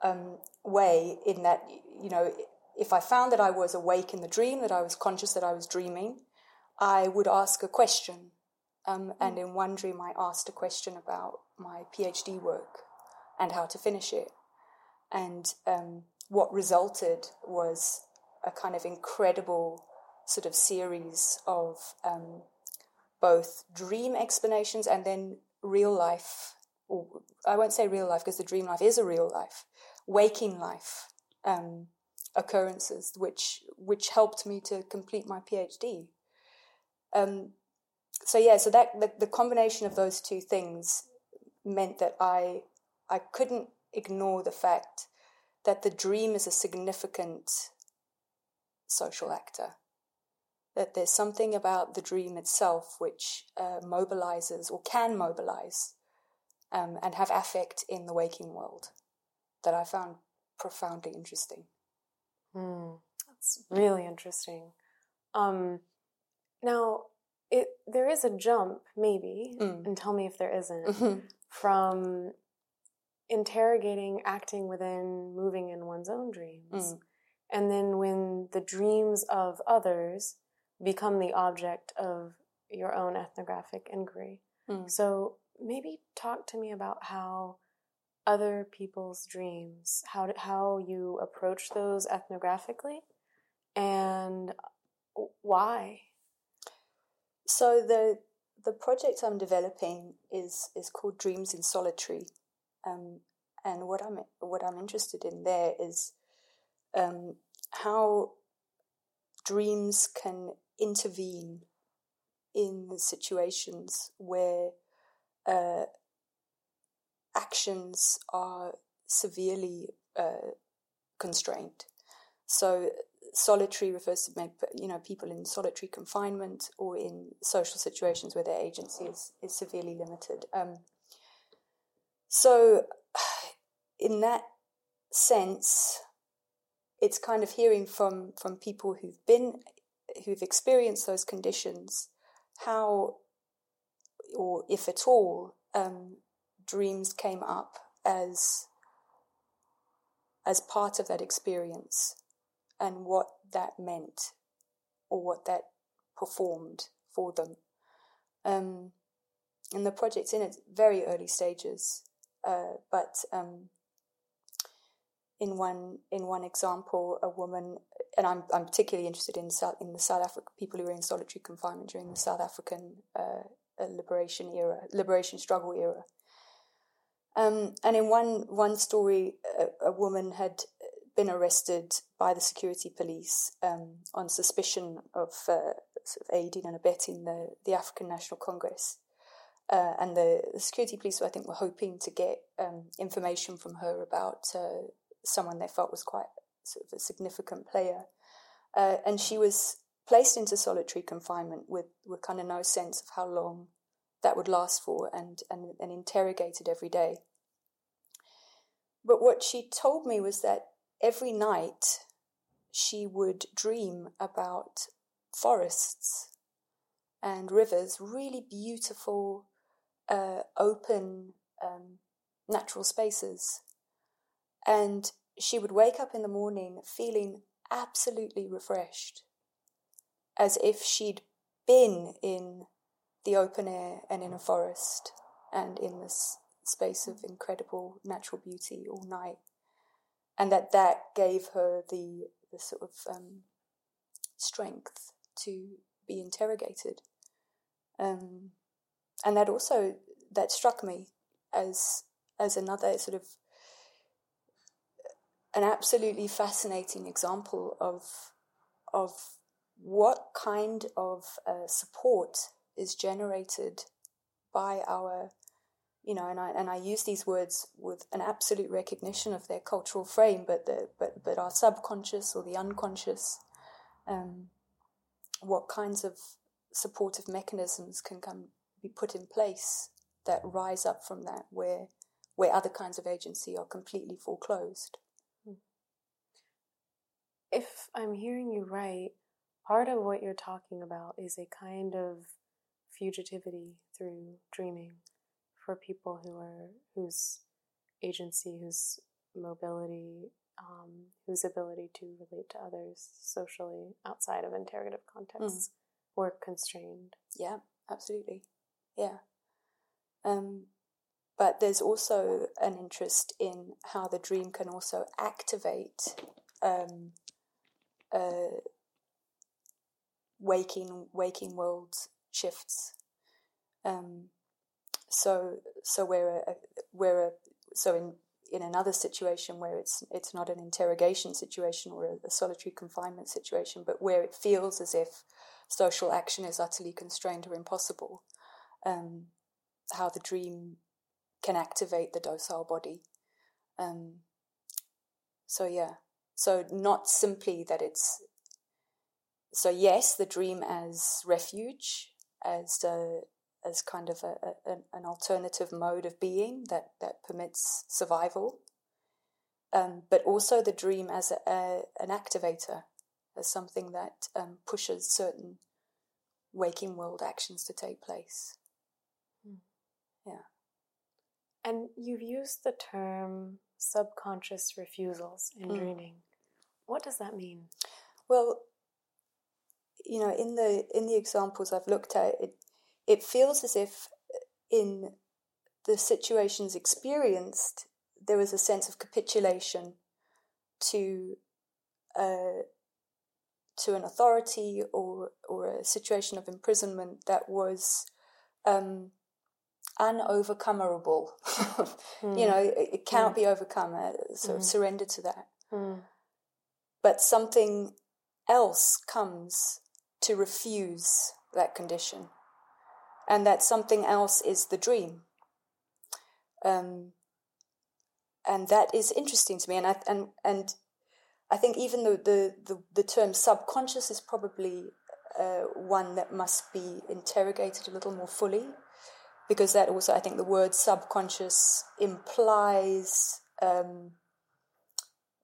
um, way in that, you know, if I found that I was awake in the dream, that I was conscious that I was dreaming, I would ask a question. Um, and in one dream, I asked a question about my PhD work and how to finish it. And um, what resulted was a kind of incredible sort of series of um, both dream explanations and then real life, or I won't say real life because the dream life is a real life, waking life um, occurrences, which which helped me to complete my PhD. Um, so yeah, so that the, the combination of those two things meant that I I couldn't ignore the fact that the dream is a significant social actor. That there's something about the dream itself which uh, mobilizes or can mobilize um, and have affect in the waking world that I found profoundly interesting. Hmm, that's really interesting. Um, now, it there is a jump, maybe, Mm. and tell me if there isn't, Mhm. From interrogating, acting within, moving in one's own dreams, Mm. and then when the dreams of others become the object of your own ethnographic inquiry. Mm. So maybe talk to me about how other people's dreams, how how you approach those ethnographically, and why. So the the project I'm developing is is called Dreams in Solitary, um, and what I'm what I'm interested in there is um, how dreams can intervene in situations where uh, actions are severely uh, constrained. So solitary refers to you know people in solitary confinement or in social situations where their agency is, is severely limited. Um, so, in that sense, it's kind of hearing from from people who've been who've experienced those conditions how or if at all um, dreams came up as as part of that experience and what that meant or what that performed for them. Um, and the project's in its very early stages, uh, but um, in one in one example, a woman, and I'm I'm particularly interested in South in the South African people who were in solitary confinement during the South African uh, liberation era, liberation struggle era. Um, and in one one story, a, a, woman had been arrested by the security police um, on suspicion of, uh, sort of aiding and abetting the, the African National Congress. Uh, and the, the, security police, I think, were hoping to get um, information from her about uh, someone they felt was quite sort of a significant player. Uh, and she was placed into solitary confinement with, with kind of no sense of how long that would last for and, and, and interrogated every day. But what she told me was that every night she would dream about forests and rivers, really beautiful, uh, open, um, natural spaces. And she would wake up in the morning feeling absolutely refreshed, as if she'd been in the open air and in a forest and in this space of incredible natural beauty all night. And that that gave her the, the sort of um, strength to be interrogated. Um, and that also, that struck me as, as another sort of an absolutely fascinating example of of what kind of uh, support is generated by our you know and I and I use these words with an absolute recognition of their cultural frame but the but but our subconscious or the unconscious um, what kinds of supportive mechanisms can come be put in place that rise up from that where where other kinds of agency are completely foreclosed. If I'm hearing you right, part of what you're talking about is a kind of fugitivity through dreaming for people who are whose agency, whose mobility, um, whose ability to relate to others socially outside of interrogative contexts mm. were constrained. Yeah, absolutely. Yeah. Um, but there's also an interest in how the dream can also activate um, uh, waking waking world shifts. Um, so so we're a, we're a, so in in another situation where it's it's not an interrogation situation or a, a, solitary confinement situation, but where it feels as if social action is utterly constrained or impossible. Um, how the dream can activate the docile body. Um, so yeah, so not simply that it's so yes, the dream as refuge, as a, as kind of a, a, an alternative mode of being that that permits survival, um, but also the dream as a, an activator, as something that um, pushes certain waking world actions to take place. Hmm. Yeah. And you've used the term subconscious refusals in mm. dreaming. What does that mean? Well, you know, in the in the examples I've looked at, it it feels as if in the situations experienced, there was a sense of capitulation to uh, to an authority or or a situation of imprisonment that was um, mm. You know, it, it cannot mm. be overcome. Uh, sort mm. surrender to that. Mm. but something else comes to refuse that condition. And that something else is the dream. Um, and that is interesting to me. And I, and, and I think even though the, the, the term subconscious is probably uh, one that must be interrogated a little more fully, because that also, I think the word subconscious implies um,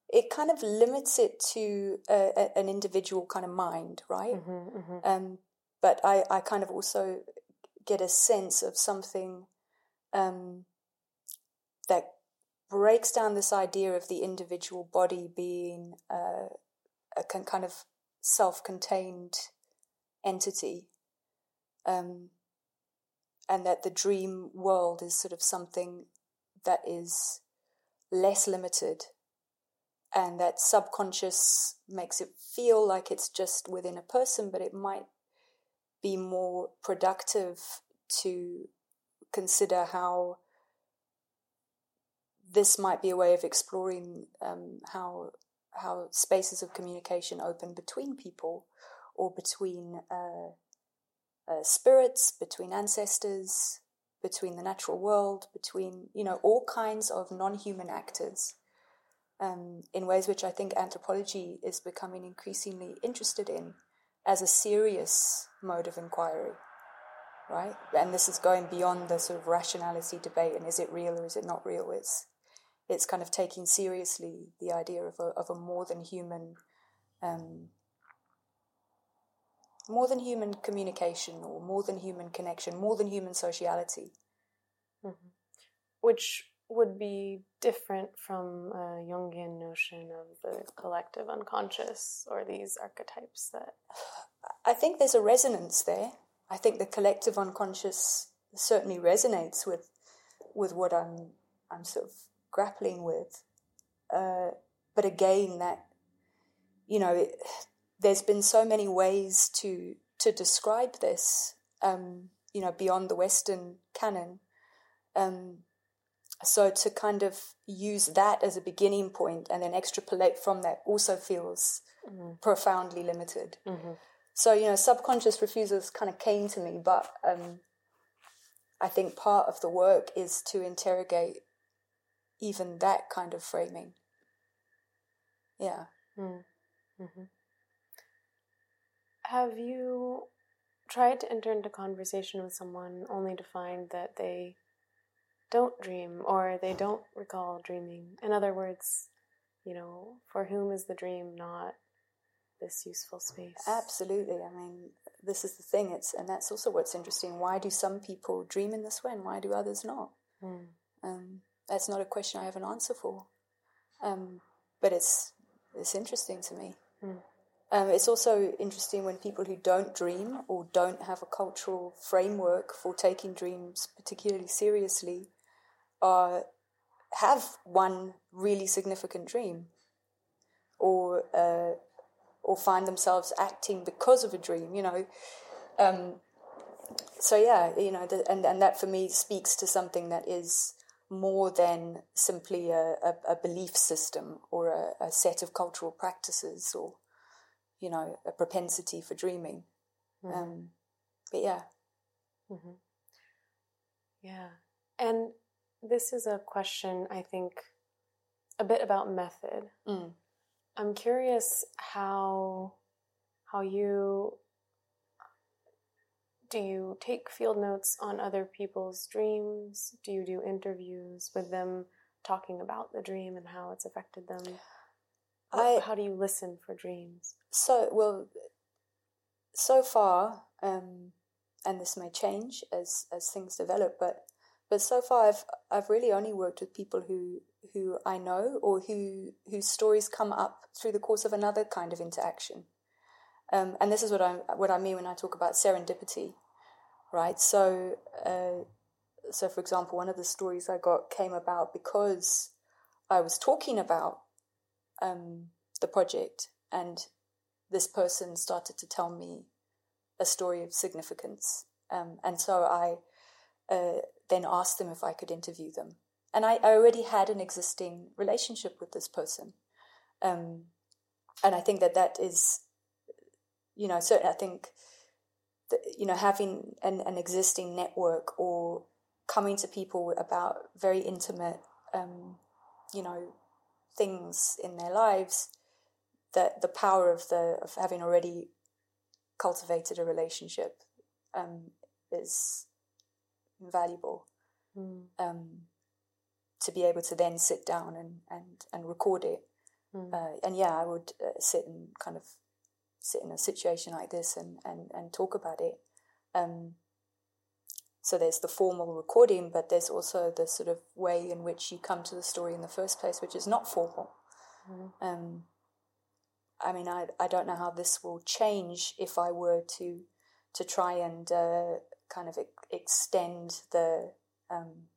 it kind of limits it to a, a, an individual kind of mind, right? Mm-hmm, mm-hmm. Um, but I, I kind of also get a sense of something um, that breaks down this idea of the individual body being uh, a kind of self-contained entity, um, and that the dream world is sort of something that is less limited, and that subconscious makes it feel like it's just within a person, but it might be more productive to consider how this might be a way of exploring um, how how spaces of communication open between people or between uh, uh, spirits, between ancestors, between the natural world, between you know all kinds of non-human actors, um, in ways which I think anthropology is becoming increasingly interested in as a serious mode of inquiry, right? And this is going beyond the sort of rationality debate and is it real or is it not real? It's it's kind of taking seriously the idea of a of a more than human. Um, more than human communication or more than human connection, more than human sociality. Mm-hmm. Which would be different from a Jungian notion of the collective unconscious or these archetypes that. I think there's a resonance there. I think the collective unconscious certainly resonates with with what I'm I'm sort of grappling with. Uh, but again, that you know, it, there's been so many ways to to describe this. Um, you know, beyond the Western canon. Um, so to kind of use that as a beginning point and then extrapolate from that also feels mm-hmm. profoundly limited. Mm-hmm. So you know, subconscious refusals kind of came to me, but um, I think part of the work is to interrogate even that kind of framing. Yeah. Mm-hmm. Have you tried to enter into conversation with someone only to find that they don't dream or they don't recall dreaming? In other words, you know, for whom is the dream not this useful space? Absolutely. I mean, this is the thing. It's and that's also what's interesting. Why do some people dream in this way, and why do others not? Mm. Um, that's not a question I have an answer for, um, but it's it's interesting to me. Mm. Um, it's also interesting when people who don't dream or don't have a cultural framework for taking dreams particularly seriously are have one really significant dream, or uh, or find themselves acting because of a dream. You know. Um, so yeah, you know, the, and and that for me speaks to something that is more than simply a, a, a belief system or a, a, set of cultural practices or, you know, a propensity for dreaming. Mm-hmm. Um, but yeah. Mm-hmm. Yeah. And this is a question, I think, a bit about method. Mm. I'm curious how how you do you take field notes on other people's dreams? Do you do interviews with them talking about the dream and how it's affected them? I, how do you listen for dreams? So, well, so far, um, and this may change as, as things develop, but but so far I've I've really only worked with people who who I know or who whose stories come up through the course of another kind of interaction. Um, and this is what I what I mean when I talk about serendipity, right? So, uh, so for example, one of the stories I got came about because I was talking about um, the project, and this person started to tell me a story of significance, um, and so I uh, then asked them if I could interview them, and I, I already had an existing relationship with this person. Um, and I think that that is, you know, certainly I think that, you know, having an, an existing network or coming to people about very intimate, um, you know, things in their lives, that the power of the of having already cultivated a relationship um, is invaluable. Mm. Um, to be able to then sit down and and and record it, Mm. uh, and yeah, I would uh, sit and kind of sit in a situation like this and and and talk about it. Um, so there's the formal recording, but there's also the sort of way in which you come to the story in the first place, which is not formal. Mhm. Um, I mean, I I don't know how this will change if I were to to try and uh, kind of extend the um,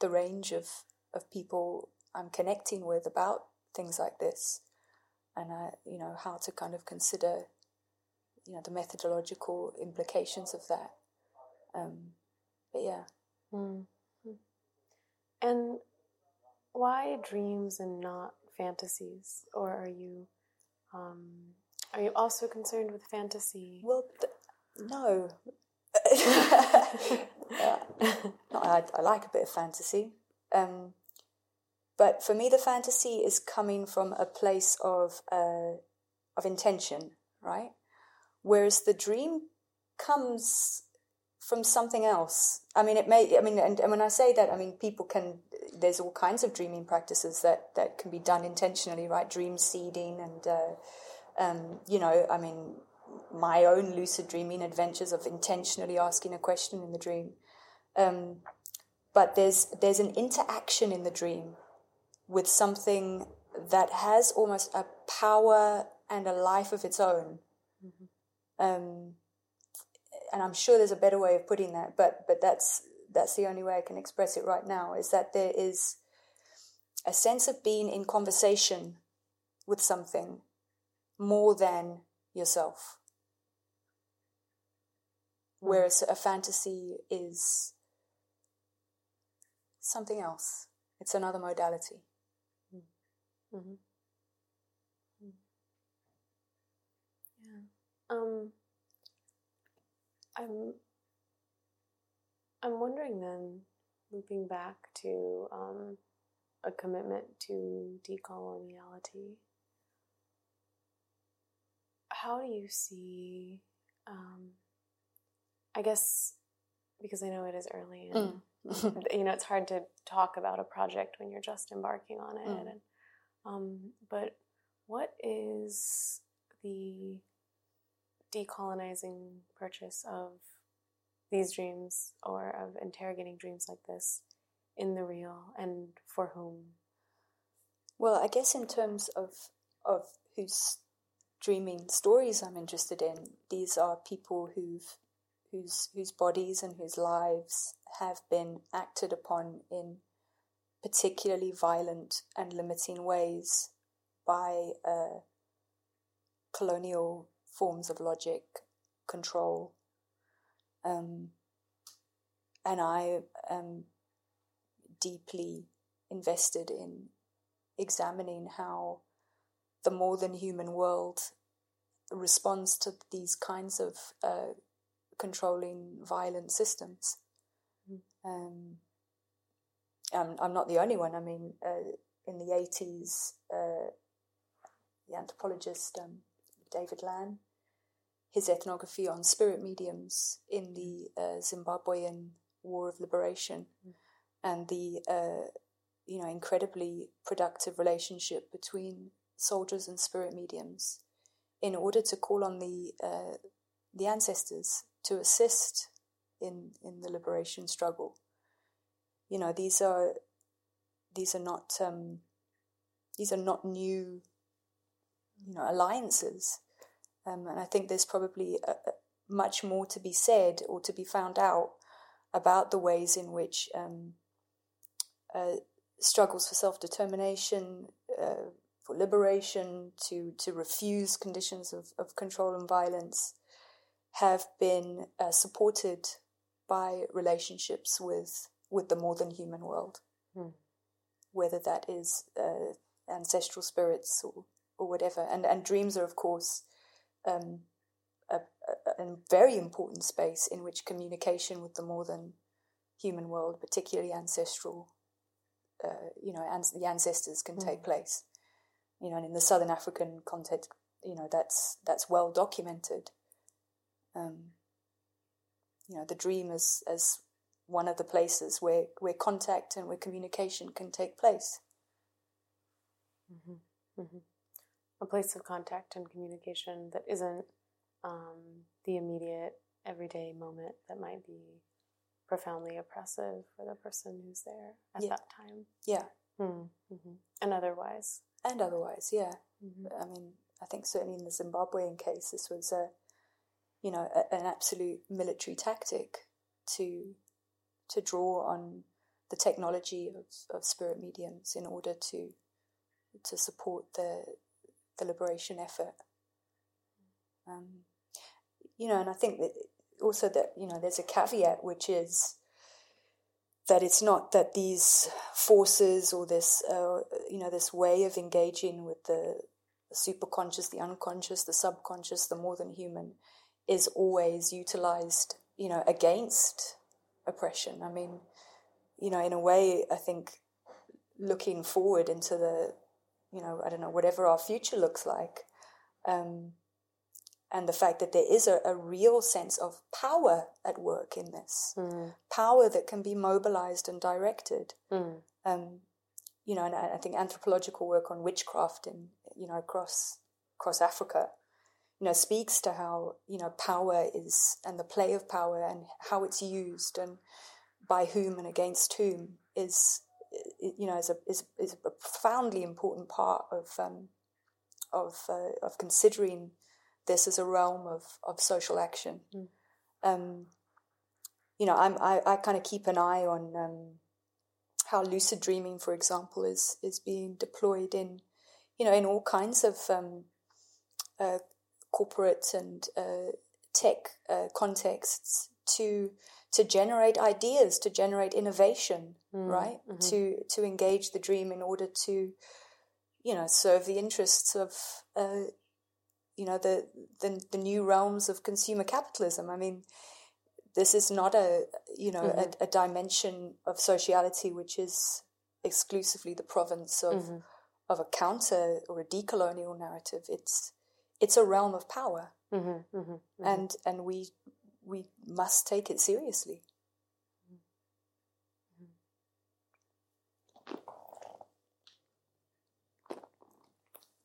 the range of of people I'm connecting with about things like this, and uh, you know how to kind of consider you know the methodological implications of that. Um, but yeah. Mm. And why dreams and not fantasies? Or are you um, are you also concerned with fantasy? well, th- no. Yeah. No, I, I like a bit of fantasy. Um, but for me, the fantasy is coming from a place of uh, of intention, right? Whereas the dream comes from something else. I mean, it may. I mean, and, and when I say that, I mean people can. There's all kinds of dreaming practices that that can be done intentionally, right? Dream seeding and. Uh, um, you know, I mean, my own lucid dreaming adventures of intentionally asking a question in the dream. Um, but there's there's an interaction in the dream with something that has almost a power and a life of its own. Um, and I'm sure there's a better way of putting that, but but that's that's the only way I can express it right now. Is that there is a sense of being in conversation with something more than yourself. Whereas a fantasy is something else. It's another modality. Mm-hmm. Yeah. Um. I'm. I'm wondering then, looping back to um, a commitment to decoloniality. How do you see? Um, I guess because I know it is early and you know it's hard to talk about a project when you're just embarking on it Mm. and um, but what is the decolonizing purchase of these dreams or of interrogating dreams like this in the real and for whom Well, I guess in terms of of whose dreaming stories I'm interested in, these are people who've whose whose bodies and whose lives have been acted upon in particularly violent and limiting ways by uh, colonial forms of logic, control, um, and I am deeply invested in examining how the more than human world responds to these kinds of uh, controlling violent systems. Um, I'm, I'm not the only one. I mean, uh, in the 80s, uh, the anthropologist um, David Lan, his ethnography on spirit mediums in the uh, Zimbabwean War of Liberation and the uh, you know incredibly productive relationship between soldiers and spirit mediums in order to call on the uh, the ancestors to assist in in the liberation struggle. You know these are these are not um, these are not new you know alliances, um, and I think there's probably a, a much more to be said or to be found out about the ways in which um, uh, struggles for self determination, uh, for liberation, to, to refuse conditions of, of control and violence have been uh, supported by relationships with, with the more than human world. Hmm. Whether that is uh, ancestral spirits or or whatever. And and dreams are of course um, a, a, a very important space in which communication with the more than human world, particularly ancestral, uh, you know, ans- the ancestors can take place. You know, and in the Southern African context, you know, that's that's well documented. Um, you know, the dream as as one of the places where where contact and where communication can take place. Mm-hmm. Mm-hmm. A place of contact and communication that isn't um, the immediate everyday moment that might be profoundly oppressive for the person who's there at Yeah. that time. Yeah, Mm-hmm. And otherwise. and otherwise, yeah. Mm-hmm. I mean, I think certainly in the Zimbabwean case, this was a, you know, a, an absolute military tactic to to draw on the technology of, of spirit mediums in order to to support the the liberation effort. Um, you know, and I think that also that you know there's a caveat which is that it's not that these forces or this uh, you know this way of engaging with the superconscious, the unconscious, the subconscious, the more than human is always utilized you know against oppression. I mean, you know, in a way, I think looking forward into the you know I don't know whatever our future looks like. Um, and the fact that there is a, a real sense of power at work in this, Mm. power that can be mobilized and directed. Mm. Um, you know, and I, I think anthropological work on witchcraft in you know across across Africa, you know, speaks to how you know power is and the play of power and how it's used and by whom and against whom is you know is a is, is a profoundly important part of um, of uh, of considering this as a realm of, of social action. Mm. Um, you know, I'm, I, I kind of keep an eye on um, how lucid dreaming, for example, is is being deployed in, you know, in all kinds of um, uh, corporate and uh, tech uh, contexts to to generate ideas, to generate innovation, Mm. right? Mhm. To to engage the dream in order to, you know, serve the interests of, uh, you know, the, the the new realms of consumer capitalism. I mean, this is not a you know Mhm. a, a dimension of sociality which is exclusively the province of Mhm. of a counter or a decolonial narrative. It's it's a realm of power, Mhm. Mhm. Mhm. and and we we must take it seriously.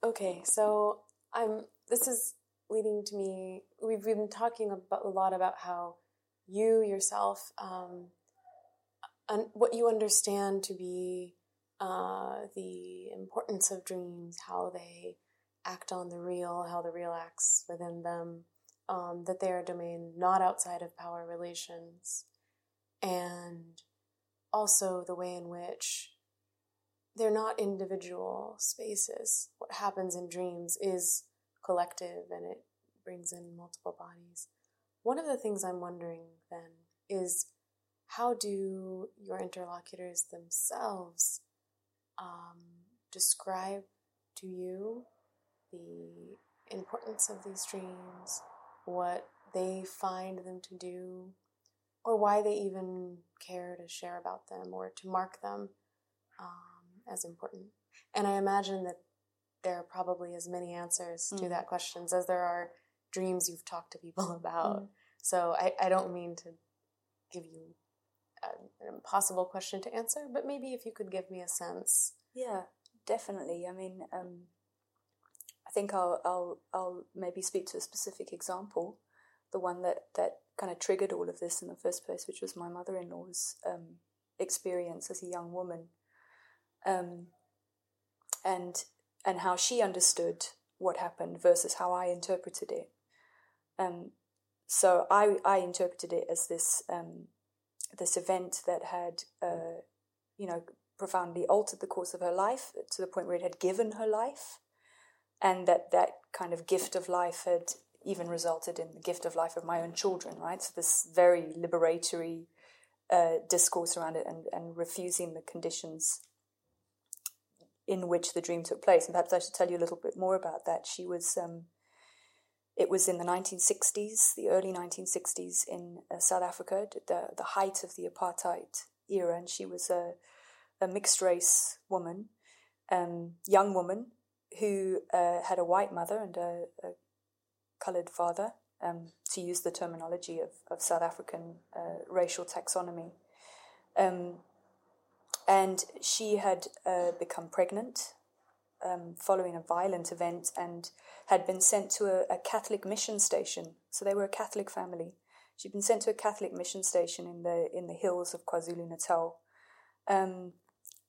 Okay, so I'm. This is leading to me. We've been talking about, a lot about how you yourself, um, and what you understand to be uh, the importance of dreams, how they act on the real, how the real acts within them, um, that they are a domain not outside of power relations, and also the way in which they're not individual spaces. What happens in dreams is collective and it brings in multiple bodies. One of the things I'm wondering then is how do your interlocutors themselves um, describe to you the importance of these dreams, what they find them to do, or why they even care to share about them or to mark them? Um, as important. And I imagine that there are probably as many answers to Mm. that questions as there are dreams you've talked to people about. Mm. So I, I don't mean to give you a, an impossible question to answer, but maybe if you could give me a sense. Yeah, definitely. I mean, um, think I'll, I'll I'll maybe speak to a specific example, the one that that kind of triggered all of this in the first place, which was my mother-in-law's um, experience as a young woman, um, and and how she understood what happened versus how I interpreted it. Um, so I I interpreted it as this um, this event that had uh, you know profoundly altered the course of her life to the point where it had given her life, and that that kind of gift of life had even resulted in the gift of life of my own children. Right, so this very liberatory uh, discourse around it and, and refusing the conditions in which the dream took place. And perhaps I should tell you a little bit more about that. She was, um, it was in the 1960s, the early 1960s in uh, South Africa, the, the height of the apartheid era. And she was a, a mixed race woman, um, young woman, who uh, had a white mother and a, a coloured father, um, to use the terminology of, of South African uh, racial taxonomy. Um, and she had uh, become pregnant um, following a violent event and had been sent to a, a, Catholic mission station. So they were a Catholic family. She'd been sent to a Catholic mission station in the in the hills of KwaZulu Natal, um,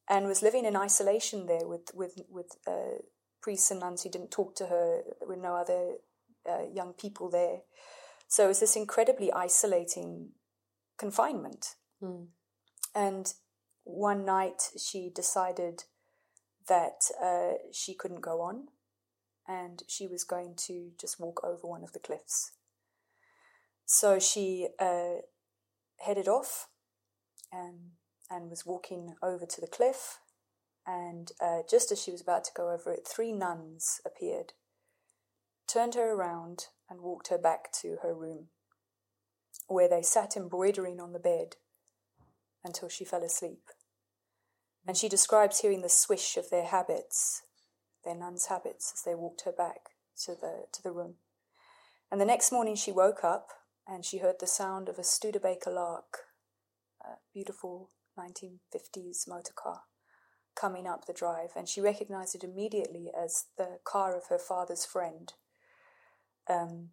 and was living in isolation there with with with uh, priests and nuns who didn't talk to her. There were no other uh, young people there, so it was this incredibly isolating confinement. Mm. And one night she decided that uh, she couldn't go on and she was going to just walk over one of the cliffs. So she uh, headed off and, and was walking over to the cliff. And uh, just as she was about to go over it, three nuns appeared, turned her around, and walked her back to her room, where they sat embroidering on the bed until she fell asleep. And she describes hearing the swish of their habits, their nuns' habits, as they walked her back to the, to the room. And the next morning she woke up and she heard the sound of a Studebaker Lark, a beautiful 1950s motor car, coming up the drive. And she recognized it immediately as the car of her father's friend. Um,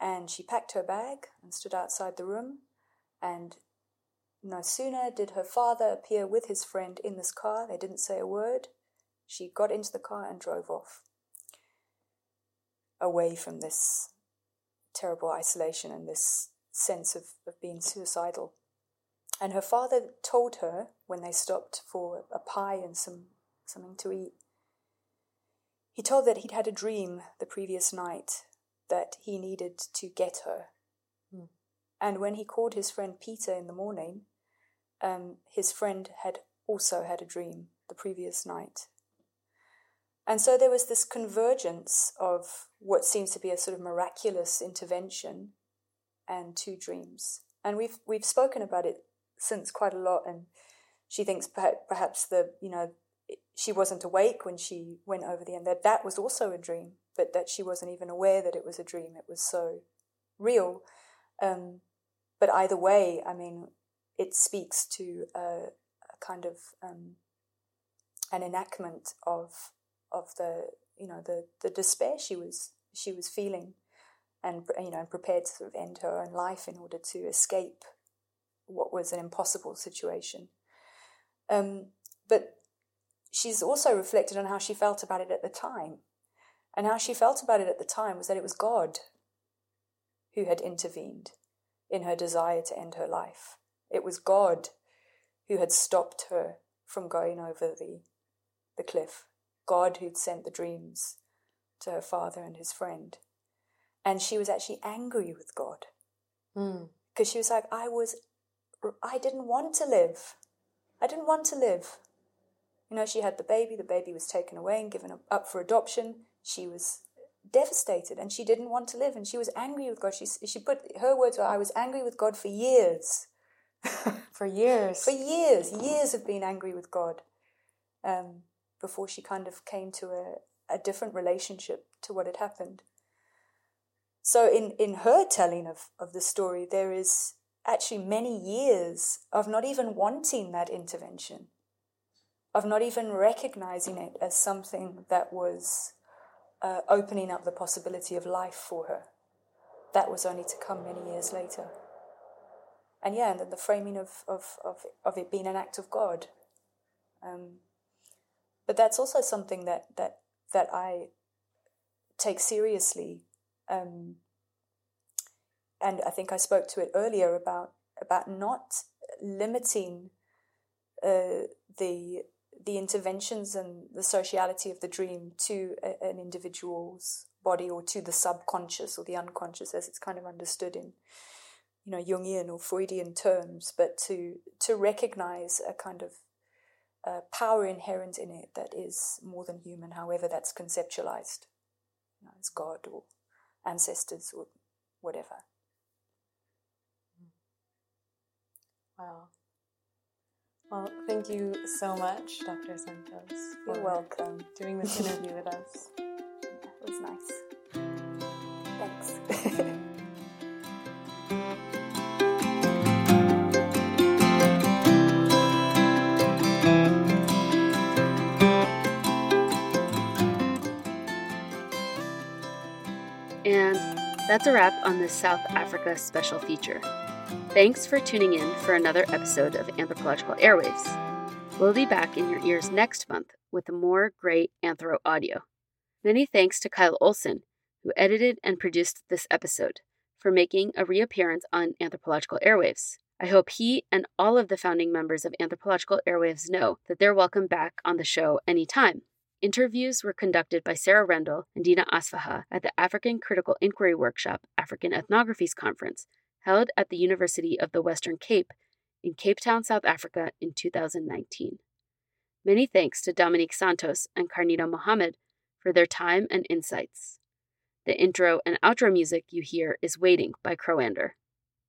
and she packed her bag and stood outside the room and no sooner did her father appear with his friend in this car, they didn't say a word. She got into the car and drove off, away from this terrible isolation and this sense of, of being suicidal. And her father told her when they stopped for a pie and some something to eat. He told that he'd had a dream the previous night that he needed to get her. Mm. And when he called his friend Peter in the morning, um, his friend had also had a dream the previous night. And so there was this convergence of what seems to be a sort of miraculous intervention and two dreams. And we've we've spoken about it since quite a lot. And she thinks perhaps the you know she wasn't awake when she went over the end. That that was also a dream, but that she wasn't even aware that it was a dream. It was so real. Um, but either way, I mean, it speaks to a, a kind of um, an enactment of of the you know the the despair she was she was feeling, and you know and prepared to sort of end her own life in order to escape what was an impossible situation. Um, but she's also reflected on how she felt about it at the time, and how she felt about it at the time was that it was God who had intervened in her desire to end her life. It was God who had stopped her from going over the, the cliff. God who'd sent the dreams to her father and his friend. And she was actually angry with God. Because mm. she was like, I was, I didn't want to live. I didn't want to live. You know, she had the baby, the baby was taken away and given up for adoption. She was devastated and she didn't want to live and she was angry with God. She, she put her words were, I was angry with God for years. for years. For years, years of being angry with God um, before she kind of came to a, a different relationship to what had happened. So, in, in her telling of, of the story, there is actually many years of not even wanting that intervention, of not even recognizing it as something that was uh, opening up the possibility of life for her. That was only to come many years later and yeah, and then the framing of, of, of, of it being an act of God. Um, but that's also something that, that, that I take seriously. Um, and I think I spoke to it earlier about, about not limiting uh, the, the interventions and the sociality of the dream to a, an individual's body or to the subconscious or the unconscious as it's kind of understood in you know Jungian or Freudian terms, but to to recognize a kind of uh, power inherent in it that is more than human, however that's conceptualized, you know, as God or ancestors or whatever. Wow. Well, thank you so much, Dr. Santos. You're for welcome. Doing this interview with us. That was nice. Thanks. And that's a wrap on this South Africa special feature. Thanks for tuning in for another episode of Anthropological Airwaves. We'll be back in your ears next month with more great anthro audio. Many thanks to Kyle Olson, who edited and produced this episode, for making a reappearance on Anthropological Airwaves. I hope he and all of the founding members of Anthropological Airwaves know that they're welcome back on the show anytime. Interviews were conducted by Sarah Rendell and Dina Asfaha at the African Critical Inquiry Workshop African Ethnographies Conference held at the University of the Western Cape in Cape Town, South Africa in 2019. Many thanks to Dominique Santos and Kharnita Mohamed for their time and insights. The intro and outro music you hear is Waiting by Croander.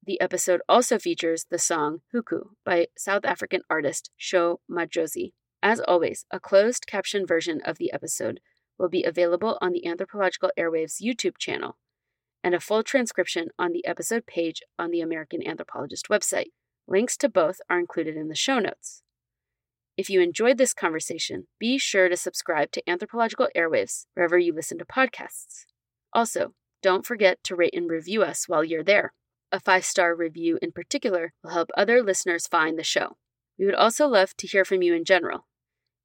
The episode also features the song Huku by South African artist Sho Madjozi. As always, a closed caption version of the episode will be available on the Anthropological Airwaves YouTube channel, and a full transcription on the episode page on the American Anthropologist website. Links to both are included in the show notes. If you enjoyed this conversation, be sure to subscribe to Anthropological Airwaves wherever you listen to podcasts. Also, don't forget to rate and review us while you're there. A five star review in particular will help other listeners find the show. We would also love to hear from you in general.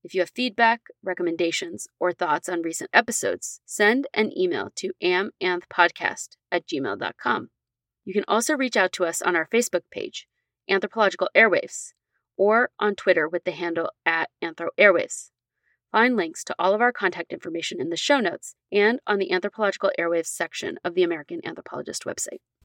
If you have feedback, recommendations, or thoughts on recent episodes, send an email to amanthpodcast at gmail.com. You can also reach out to us on our Facebook page, Anthropological Airwaves, or on Twitter with the handle at Anthro Airwaves. Find links to all of our contact information in the show notes and on the Anthropological Airwaves section of the American Anthropologist website.